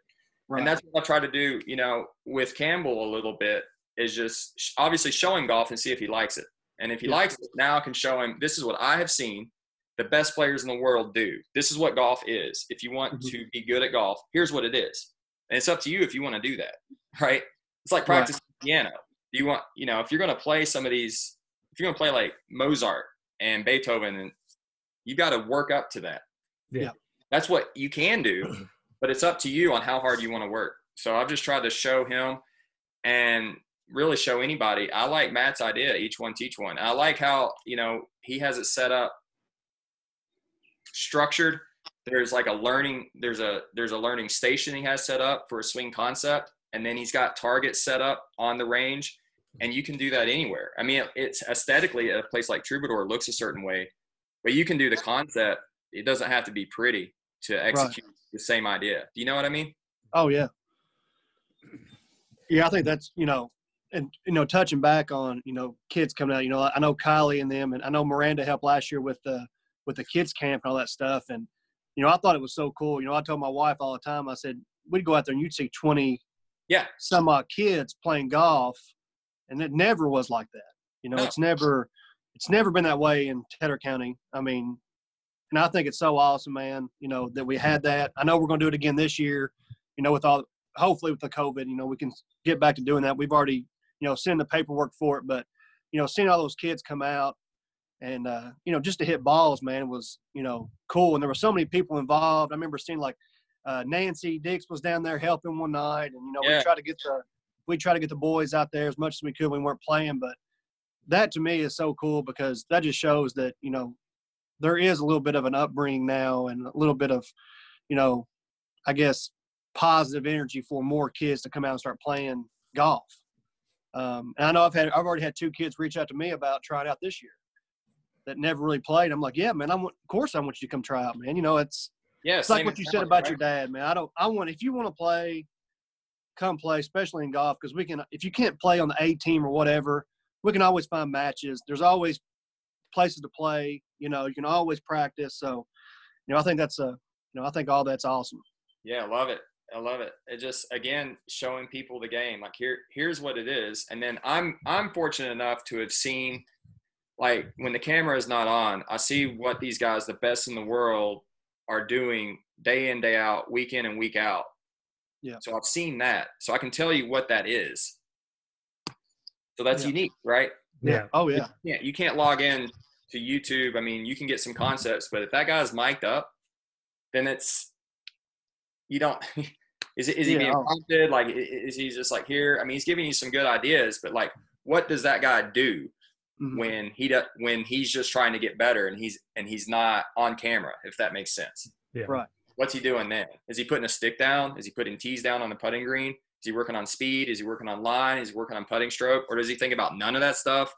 S4: Right.
S3: and that's what I try to do, you know, with Campbell a little bit is just obviously show him golf and see if he likes it. And if he
S4: Yeah.
S3: likes it, now I can show him this is what I have seen the best players in the world do. This is what golf is. If you want
S4: Mhm.
S3: to be good at golf, here's what it is. And it's up to you if you want to do that, right? It's like
S4: Right.
S3: practicing piano. Do you want, you know, if you're going to play some of these, if you're going to play like Mozart and Beethoven, and you got to work up to that.
S2: Yeah.
S3: That's what you can do, but it's up to you on how hard you want to work. So I've just tried to show him and really show anybody. I like Matt's idea, each one teach one. I like how, you know, he has it set up structured. There's like a learning, there's a there's a learning station he has set up for a swing concept, and then he's got targets set up on the range, and you can do that anywhere. I mean, it's aesthetically a place like Troubadour looks a certain way, but you can do the concept. It doesn't have to be pretty to execute the same idea. Do you know what I mean?
S4: Oh yeah. Yeah, I think that's you know, and you know, touching back on you know kids coming out. You know, I know Kylie and them, and I know Miranda helped last year with the with the kids camp and all that stuff. And you know, I thought it was so cool. You know, I told my wife all the time. I said we'd go out there and you'd see twenty,
S3: Yeah.
S4: some odd kids playing golf, and it never was like that. You know,
S3: No.
S4: it's never it's never been that way in Tedder County. I mean, and I think it's so awesome, man. You know that we had that. I know we're going to do it again this year. You know, with all hopefully with the COVID, you know, we can get back to doing that. We've already, you know, sent the paperwork for it, but you know, seeing all those kids come out and uh, you know, just to hit balls, man, was you know cool. And there were so many people involved. I remember seeing like uh, Nancy Dix was down there helping one night, and you know,
S3: Yeah.
S4: we try to get the we try to get the boys out there as much as we could. We weren't playing, but that to me is so cool because that just shows that you know there is a little bit of an upbringing now and a little bit of you know i guess positive energy for more kids to come out and start playing golf um, and i know i've had i've already had two kids reach out to me about trying out this year that never really played i'm like yeah man i want of course i want you to come try out man you know it's
S3: Yeah.
S4: it's like what you said about
S3: right?
S4: your dad man i don't i want if you want to play come play especially in golf because we can if you can't play on the a team or whatever we can always find matches there's always places to play you know you can always practice so you know i think that's a you know i think all that's awesome
S3: Yeah, I love it. I love it. It just again showing people the game. Like here, here's what it is. And then I'm I'm fortunate enough to have seen like when the camera is not on, I see what these guys, the best in the world, are doing day in, day out, week in and week out.
S4: Yeah.
S3: So I've seen that. So I can tell you what that is. So that's
S4: Yeah.
S3: unique, right?
S2: Yeah.
S4: oh yeah
S3: Yeah, you can't log in to YouTube. I mean, you can get some concepts, but if that guy's mic'd up, then it's you don't. Is it is he
S4: Yeah,
S3: being prompted? Like, i- i- is he just like here? I mean, he's giving you some good ideas, but like, what does that guy do
S4: Mhm.
S3: when he does when he's just trying to get better and he's and he's not on camera? If that makes sense.
S2: Yeah.
S4: Right.
S3: what's he doing then? Is he putting a stick down? Is he putting tees down on the putting green? Is he working on speed? Is he working on line? Is he working on putting stroke? Or does he think about none of that stuff?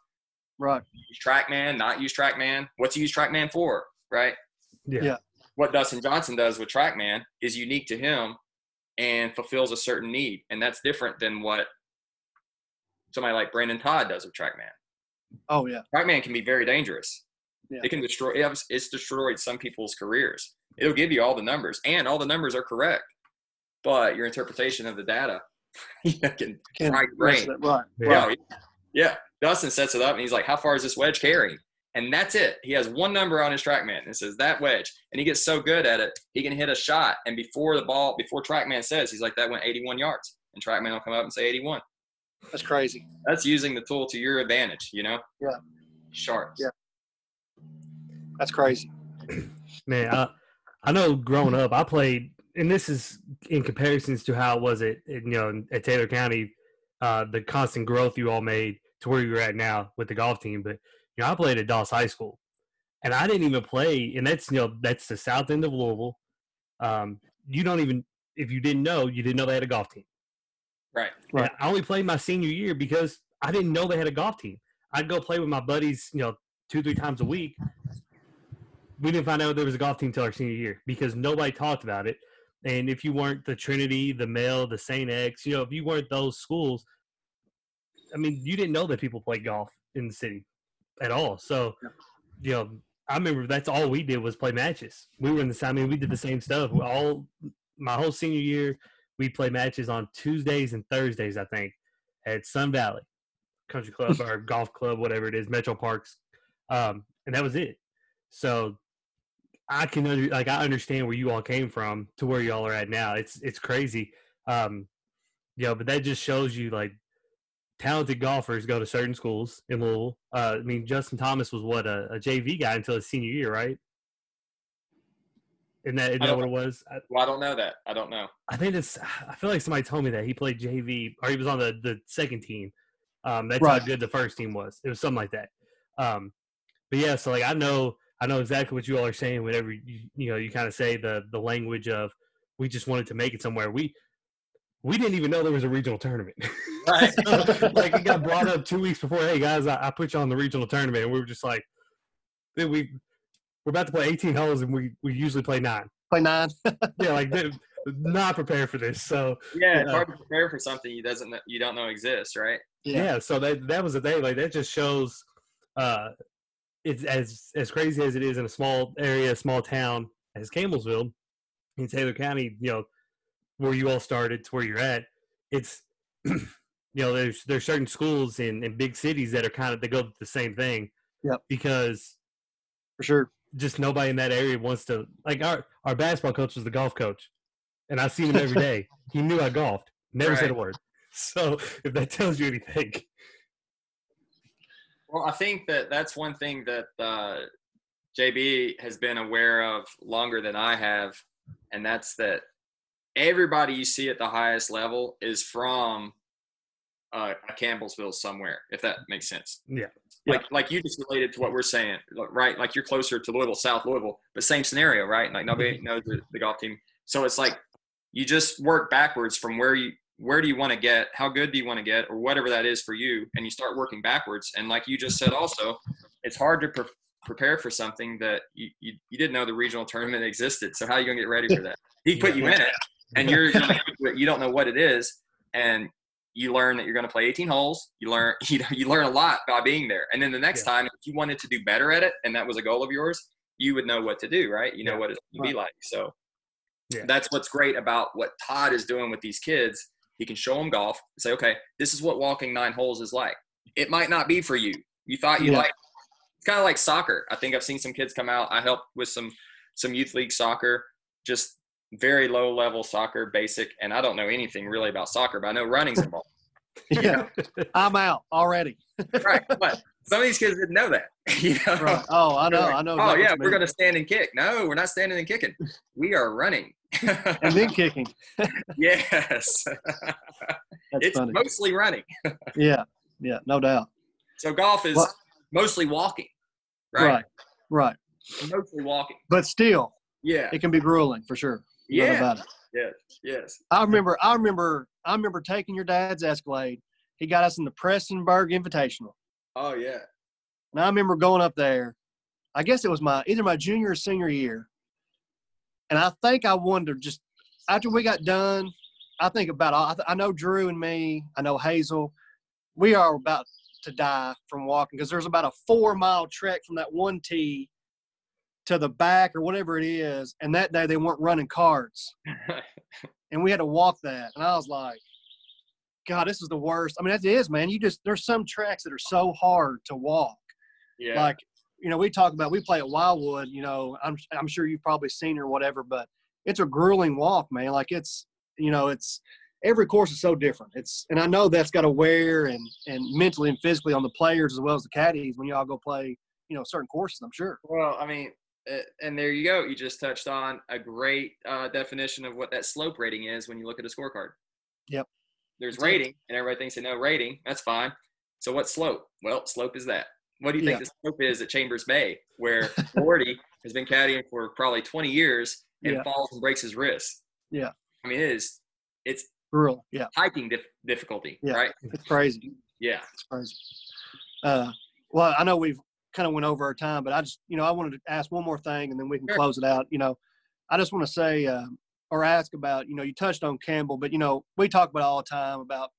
S4: Right.
S3: Use TrackMan, not use TrackMan. What's he use TrackMan for? Right.
S2: Yeah.
S4: Yeah.
S3: What Dustin Johnson does with TrackMan is unique to him and fulfills a certain need, and that's different than what somebody like Brendon Todd does with TrackMan.
S4: Oh yeah.
S3: TrackMan can be very dangerous.
S4: Yeah.
S3: It can destroy. It's it's destroyed some people's careers. It'll give you all the numbers, and all the numbers are correct, but your interpretation of the data you can
S4: Can
S3: fry your brain.
S4: Right.
S2: Yeah.
S3: Yeah, yeah. Dustin sets it up, and he's like, "How far is this wedge carrying?" And that's it. He has one number on his TrackMan, and it says that wedge, and he gets so good at it, he can hit a shot, and before the ball, before TrackMan says, he's like, "That went 81 yards," and TrackMan will come up and say 81.
S4: That's crazy.
S3: That's using the tool to your advantage, you know.
S4: Yeah.
S3: Sharps.
S4: Yeah. That's crazy.
S2: Man, I, I know growing up, I played, and this is in comparisons to how it was at, at, you know at Taylor County, uh, the constant growth you all made to where you're at now with the golf team. But you know, I played at Doss High School, and I didn't even play, and that's you know that's the south end of Louisville. Um, you don't even if you didn't know, you didn't know they had a golf team.
S3: Right.
S2: And I only played my senior year because I didn't know they had a golf team. I'd go play with my buddies, you know, two three times a week. We didn't find out there was a golf team till our senior year because nobody talked about it. And if you weren't the Trinity, the Male, the Saint X, you know, if you weren't those schools, I mean, you didn't know that people played golf in the city at all. So, you know, I remember that's all we did was play matches. We were in the same. I mean, we did the same stuff. We all my whole senior year, we play matches on Tuesdays and Thursdays, I think, at Sun Valley Country Club or Golf Club, whatever it is, Metro Parks, um, and that was it. So I can under, like I understand where you all came from to where y'all are at now. It's it's crazy, um, you know, but that just shows you like talented golfers go to certain schools in Louisville. Uh, I mean, Justin Thomas was what a, a JV guy until his senior year, right? Isn't that, isn't that
S3: don't
S2: what it was? I,
S3: Well, I don't know that. I don't know.
S2: I think it's. I feel like somebody told me that he played JV or he was on the the second team. Um, that's
S4: Right.
S2: how good the first team was. It was something like that. Um, but yeah, so like I know I know exactly what you all are saying. Whenever you you know you kind of say the the language of we just wanted to make it somewhere. We we didn't even know there was a regional tournament.
S3: Right.
S2: So, like it got brought up two weeks before. Hey guys, I, I put you on the regional tournament, and we were just like, "Dude, we we're about to play 18 holes, and we we usually play nine.
S4: Play nine.
S2: Yeah, like not prepared for this. So
S3: Yeah, it's
S2: Yeah.
S3: hard to prepare for something you doesn't you don't know exists, right?
S2: yeah. yeah so that that was the thing like that just shows uh it's as as crazy as it is in a small area small town as campbellsville in taylor county you know where you all started to where you're at it's you know there's there's certain schools in in big cities that are kind of they go the same thing
S4: Yep.
S2: because
S4: for sure.
S2: Just nobody in that area wants to like our our basketball coach was the golf coach and i seen him every day. He knew i golfed never said a word. So if that tells you anything.
S3: Well, I think that that's one thing that uh, JB has been aware of longer than I have, and that's that everybody you see at the highest level is from uh, a Campbellsville somewhere, if that makes sense.
S2: Yeah.
S3: Like like you just related to what we're saying, right? Like you're closer to Louisville, South Louisville, but same scenario, right? Like nobody knows the, the golf team, so it's like you just work backwards from where you where do you want to get how good do you want to get or whatever that is for you and you start working backwards and like you just said also it's hard to pre- prepare for something that you, you, you didn't know the regional tournament existed so how are you going to get ready for that he put you in it and you're you don't know what it is and you learn that you're going to play 18 holes you learn you, know, you learn a lot by being there. And then the next
S2: Yeah.
S3: time if you wanted to do better at it and that was a goal of yours you would know what to do right? You know
S2: Yeah.
S3: what it's going to be like. So
S2: Yeah.
S3: that's what's great about what todd is doing with these kids. He can show them golf say okay this is what walking nine holes is like. It might not be for you. You thought you like it's kind of like soccer. I think i've seen some kids come out. I helped with some some youth league soccer just very low level soccer basic and i don't know anything really about soccer but i know running's involved
S4: Yeah. I'm out already.
S3: right but some of these kids didn't know that you know
S4: Right. Oh, I know.
S3: Like,
S4: I know.
S3: oh yeah we're gonna stand and kick no we're not standing and kicking we are running
S4: and then kicking.
S3: yes
S4: That's
S3: it's
S4: funny.
S3: mostly running
S4: yeah. Yeah. No doubt.
S3: so golf is
S4: Well-
S3: mostly walking right?
S4: Right. Right.
S3: mostly walking
S4: But still,
S3: Yeah.
S4: It can be grueling for sure.
S3: Yeah. Yes. Yes.
S4: I remember. I remember. I remember taking your dad's Escalade. He got us in the Prestonsburg Invitational.
S3: Oh yeah.
S4: And I remember going up there. I guess it was my either my junior or senior year. And I think I wondered just after we got done. I think about all. I, th- I know Drew and me. I know Hazel. We are about to die from walking because there's about a four mile trek from that one tee to the back or whatever it is. And that day they weren't running carts, and we had to walk that. And I was like, God, this is the worst. I mean, it is, man. You just there's some tracks that are so hard to walk
S3: yeah.
S4: like you know we talk about we play at wildwood you know i'm i'm sure you've probably seen or whatever but it's a grueling walk man like it's you know it's every course is so different it's and i know that's got to wear and and mentally and physically on the players as well as the caddies when y'all go play you know certain courses i'm sure
S3: Well, I mean, and there you go. You just touched on a great uh, definition of what that slope rating is when you look at a scorecard.
S4: Yep.
S3: There's
S4: That's it.
S3: rating, and everybody thinks they know rating. That's fine. So what slope? Well, slope is that. What do you think
S4: Yeah.
S3: the slope is at Chambers Bay, where Gordy has been caddying for probably 20 years and
S4: Yeah.
S3: falls and breaks his wrist?
S4: Yeah.
S3: I mean, it is. It's
S4: grueling yeah
S3: hiking dif- difficulty,
S4: Yeah.
S3: right?
S4: it's crazy
S3: Yeah.
S4: it's crazy uh well i know we've kind of went over our time but i just you know i wanted to ask one more thing and then we can
S3: Sure.
S4: close it out you know. I just want to say uh, or ask about you know you touched on campbell but you know we talk about all the time about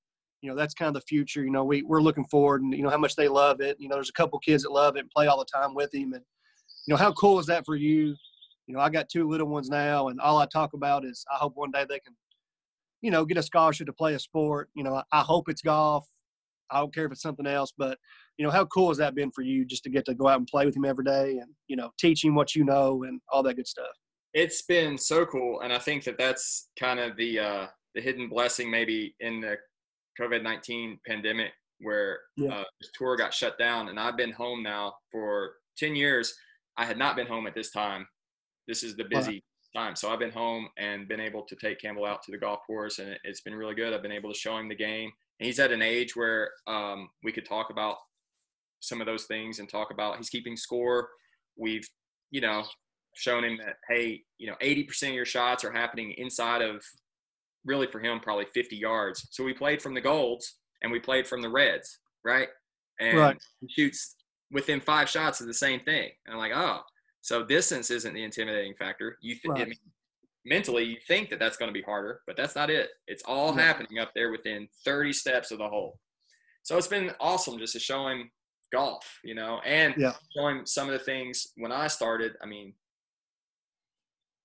S4: you know that's kind of the future you know we, we're looking forward and you know how much they love it. You know there's a couple kids that love it and play all the time with him and you know how cool is that for you? You know i got two little ones now and all i talk about is i hope one day they can you know get a scholarship to play a sport. You know i, I hope it's golf i don't care if it's something else but you know how cool has that been for you just to get to go out and play with him every day and you know teach him what you know and all that good stuff?
S3: It's been so cool and i think that that's kind of the uh the hidden blessing maybe in the covid-19 pandemic where
S4: Yeah.
S3: uh, this tour got shut down and i've been home now for 10 years. I had not been home at this time. This is the
S4: Wow.
S3: busy time. So i've been home and been able to take campbell out to the golf course and it's been really good. I've been able to show him the game and he's at an age where um, we could talk about some of those things and talk about he's keeping score. We've you know shown him that hey you know 80% of your shots are happening inside of really for him probably 50 yards. So we played from the golds and we played from the reds right? And
S4: Right.
S3: he shoots within five shots of the same thing. And i'm like oh so distance isn't the intimidating factor. You th- I
S4: Right.
S3: mean, mentally you think that that's going to be harder but that's not it. It's all
S4: Yeah.
S3: happening up there within 30 steps of the hole. So it's been awesome just to show him golf you know and
S4: Yeah.
S3: show him some of the things. When i started i mean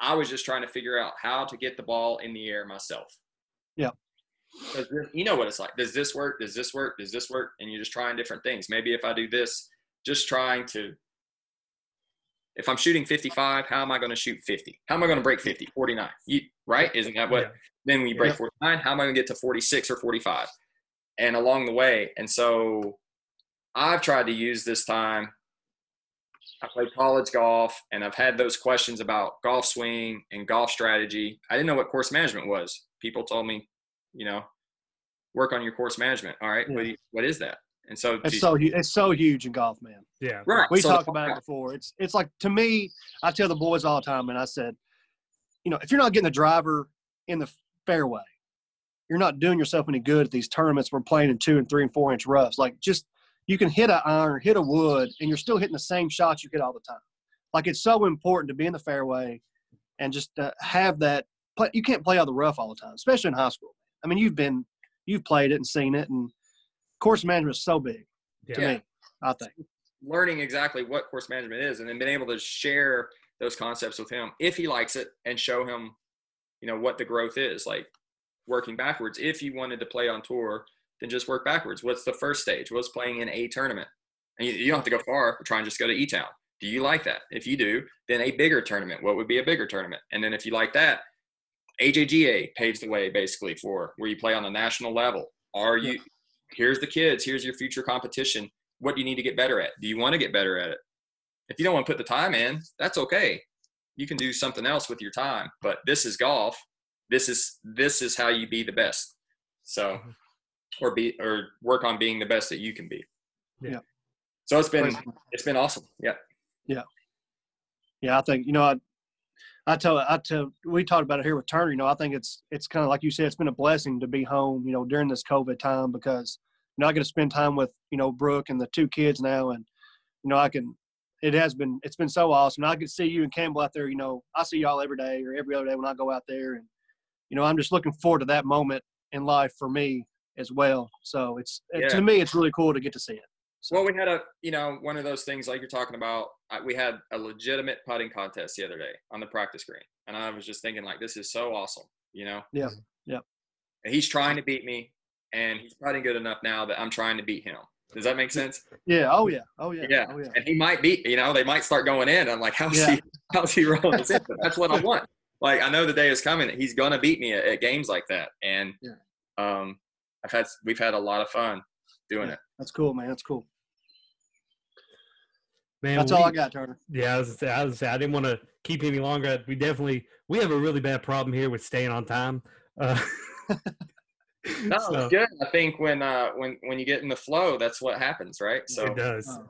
S3: i was just trying to figure out how to get the ball in the air myself.
S4: Yeah.
S3: 'Cause you know what it's like. Does this work? Does this work? Does this work? And you're just trying different things. Maybe if i do this just trying to if i'm shooting 55 how am i going to shoot 50 how am i going to break 50 49 you, right? Isn't that what
S2: Yeah.
S3: then when you break
S4: Yeah.
S3: 49 how am i going to get to 46 or 45 and along the way and so i've tried to use this time. I played college golf and i've had those questions about golf swing and golf strategy. I didn't know what course management was. People told me you know work on your course management. All right,
S4: yeah.
S3: what, you, what is that and so
S4: it's
S3: to-
S4: so hu- it's so huge in golf man.
S2: Yeah.
S3: right.
S4: We
S3: so
S4: talked about it before. It's it's like to me i tell the boys all the time and i said you know if you're not getting the driver in the fairway you're not doing yourself any good at these tournaments we're playing in two and three and four inch roughs. Like just you can hit an iron hit a wood and you're still hitting the same shots you hit all the time. Like it's so important to be in the fairway and just uh, have that play you can't play out the rough all the time especially in high school. I mean you've been you've played it and seen it and course management is so big to
S3: Yeah.
S4: me i think.
S3: Learning exactly what course management is and then being able to share those concepts with him if he likes it and show him you know what the growth is like working backwards. If you wanted to play on tour then just work backwards. What's the first stage? What's playing in a tournament? And you, you don't have to go far try and just go to e-town. Do you like that? If you do then a bigger tournament. What would be a bigger tournament? And then if you like that ajga paves the way basically for where you play on the national level. Are you here's the kids here's your future competition what do you need to get better at? Do you want to get better at it? If you don't want to put the time in, that's okay. You can do something else with your time. But this is golf. This is this is how you be the best. So,
S2: Mhm.
S3: or be or work on being the best that you can be.
S2: Yeah.
S3: So it's been it's been awesome. Yeah.
S4: Yeah. yeah, I think you know, I, I tell I tell we talked about it here with Turner. You know, I think it's it's kind of like you said, it's been a blessing to be home. You know, during this COVID time because you know I get to spend time with you know Brooke and the two kids now, and you know I can. It has been it's been so awesome. I can see you and Campbell out there. You know, I see y'all every day or every other day when I go out there, and you know I'm just looking forward to that moment in life for me as well. So it's
S3: Yeah.
S4: to me it's really cool to get to see it. So,
S3: Well, we had a, you know, one of those things like you're talking about. I- We had a legitimate putting contest the other day on the practice green, and I was just thinking, like, this is so awesome, you know.
S4: Yeah, yeah.
S3: And he's trying to beat me, and he's putting good enough now that I'm trying to beat him. Does that make sense?
S4: yeah. Oh yeah. Oh yeah.
S3: Yeah.
S4: Oh yeah.
S3: And he might beat, you know, they might start going in. I'm like, how's
S4: Yeah.
S3: he, how's he rolling this in? That's what I want. Like, I know the day is coming that he's gonna beat me at, at games like that, and
S4: Yeah.
S3: um, I've had, we've had a lot of fun doing
S4: Yeah.
S3: it.
S4: That's cool, man. That's cool.
S2: Man,
S4: That's
S2: we-
S4: all I got, Turner.
S2: Yeah, I was, say- I was say I didn't want to keep any longer. We definitely we have a really bad problem here with staying on time. Uh,
S3: No,
S2: so,
S3: it's good. I think when uh when when you get in the flow, that's what happens, right? So
S2: it does.
S4: Oh.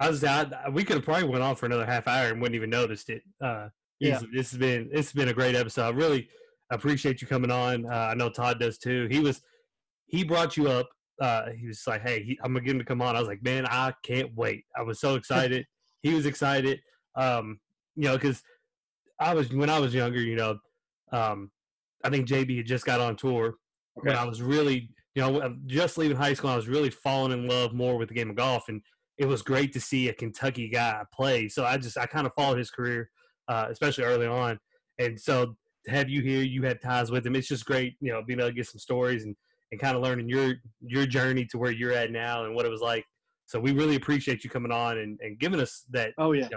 S2: I was I, I- we could have probably went on for another half hour and wouldn't even noticed it. Uh,
S4: Yeah.
S2: This has been this has been a great episode. I really appreciate you coming on. Uh, I know Todd does too. He was he brought you up. Uh, he was like, "Hey, he, I'm gonna get him to come on." I was like, "Man, I can't wait." I was so excited. he was excited. Um, you know, because I was when I was younger. You know, um, I think JB had just got on tour when
S3: okay.
S2: I was really, you know, just leaving high school, I was really falling in love more with the game of golf, and it was great to see a Kentucky guy play. So I just, I kind of followed his career, uh, especially early on, and so to have you here, you had ties with him. It's just great, you know, being able to get some stories and and kind of learning your your journey to where you're at now and what it was like. So we really appreciate you coming on and, and giving us that
S4: Oh yeah.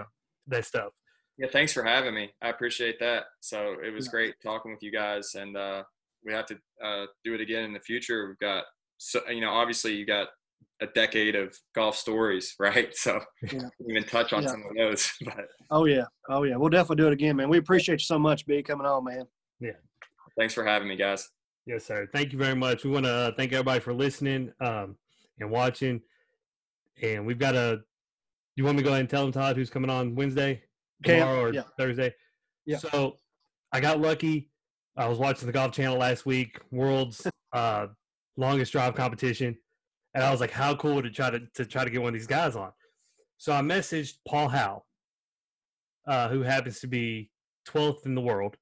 S2: that stuff.
S3: Yeah, thanks for having me. I appreciate that. So it was
S4: Yeah.
S3: great talking with you guys, and uh, we have to uh, do it again in the future. We've got, so you know, obviously you got a decade of golf stories, right? So
S4: Yeah.
S3: even touch on
S4: Yeah.
S3: some of those. But
S4: Oh yeah. Oh yeah. We'll definitely do it again, man. We appreciate you so much, B, coming on, man. Yeah.
S3: Thanks for having me, guys.
S2: Yes, sir. Thank you very much. We want to uh, thank everybody for listening um, and watching. And we've got a. You want me to go ahead and tell them Todd who's coming on Wednesday,
S4: Okay,
S2: tomorrow, or
S4: yeah.
S2: Thursday?
S4: Yeah.
S2: So I got lucky. I was watching the Golf Channel last week, world's uh, longest drive competition, and I was like, "How cool to try to to try to get one of these guys on?" So I messaged Paul Howe, uh, who happens to be 12th in the world,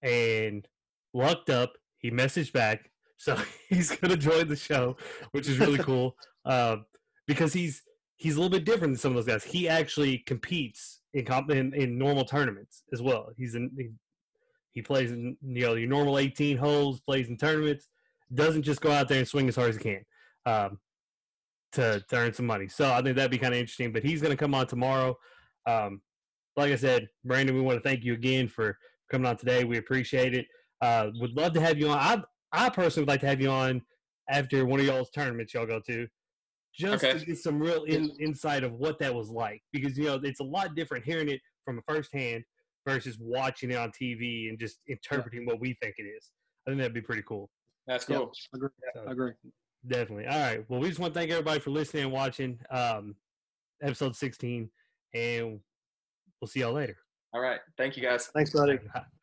S2: and lucked up. He messaged back, so he's gonna join the show, which is really cool um, because he's he's a little bit different than some of those guys. He actually competes in comp in, in normal tournaments as well. He's in he, he plays in you know your normal 18 holes, plays in tournaments. Doesn't just go out there and swing as hard as he can um, to, to earn some money. So I think that'd be kind of interesting. But he's going to come on tomorrow. Um, like I said, Brandon, we want to thank you again for coming on today. We appreciate it. Uh, would love to have you on. I I personally would like to have you on after one of y'all's tournaments y'all go to, just
S3: Okay.
S2: to get some real in, insight of what that was like. Because you know it's a lot different hearing it from a first hand versus watching it on TV and just interpreting what we think it is. I think that'd be pretty cool.
S3: That's
S4: Yeah.
S3: cool.
S4: Agree.
S2: So,
S4: Agree.
S2: Definitely. All right. Well, we just want to thank everybody for listening and watching um, episode 16, and we'll see y'all later.
S3: All right. Thank you, guys.
S4: Thanks, buddy.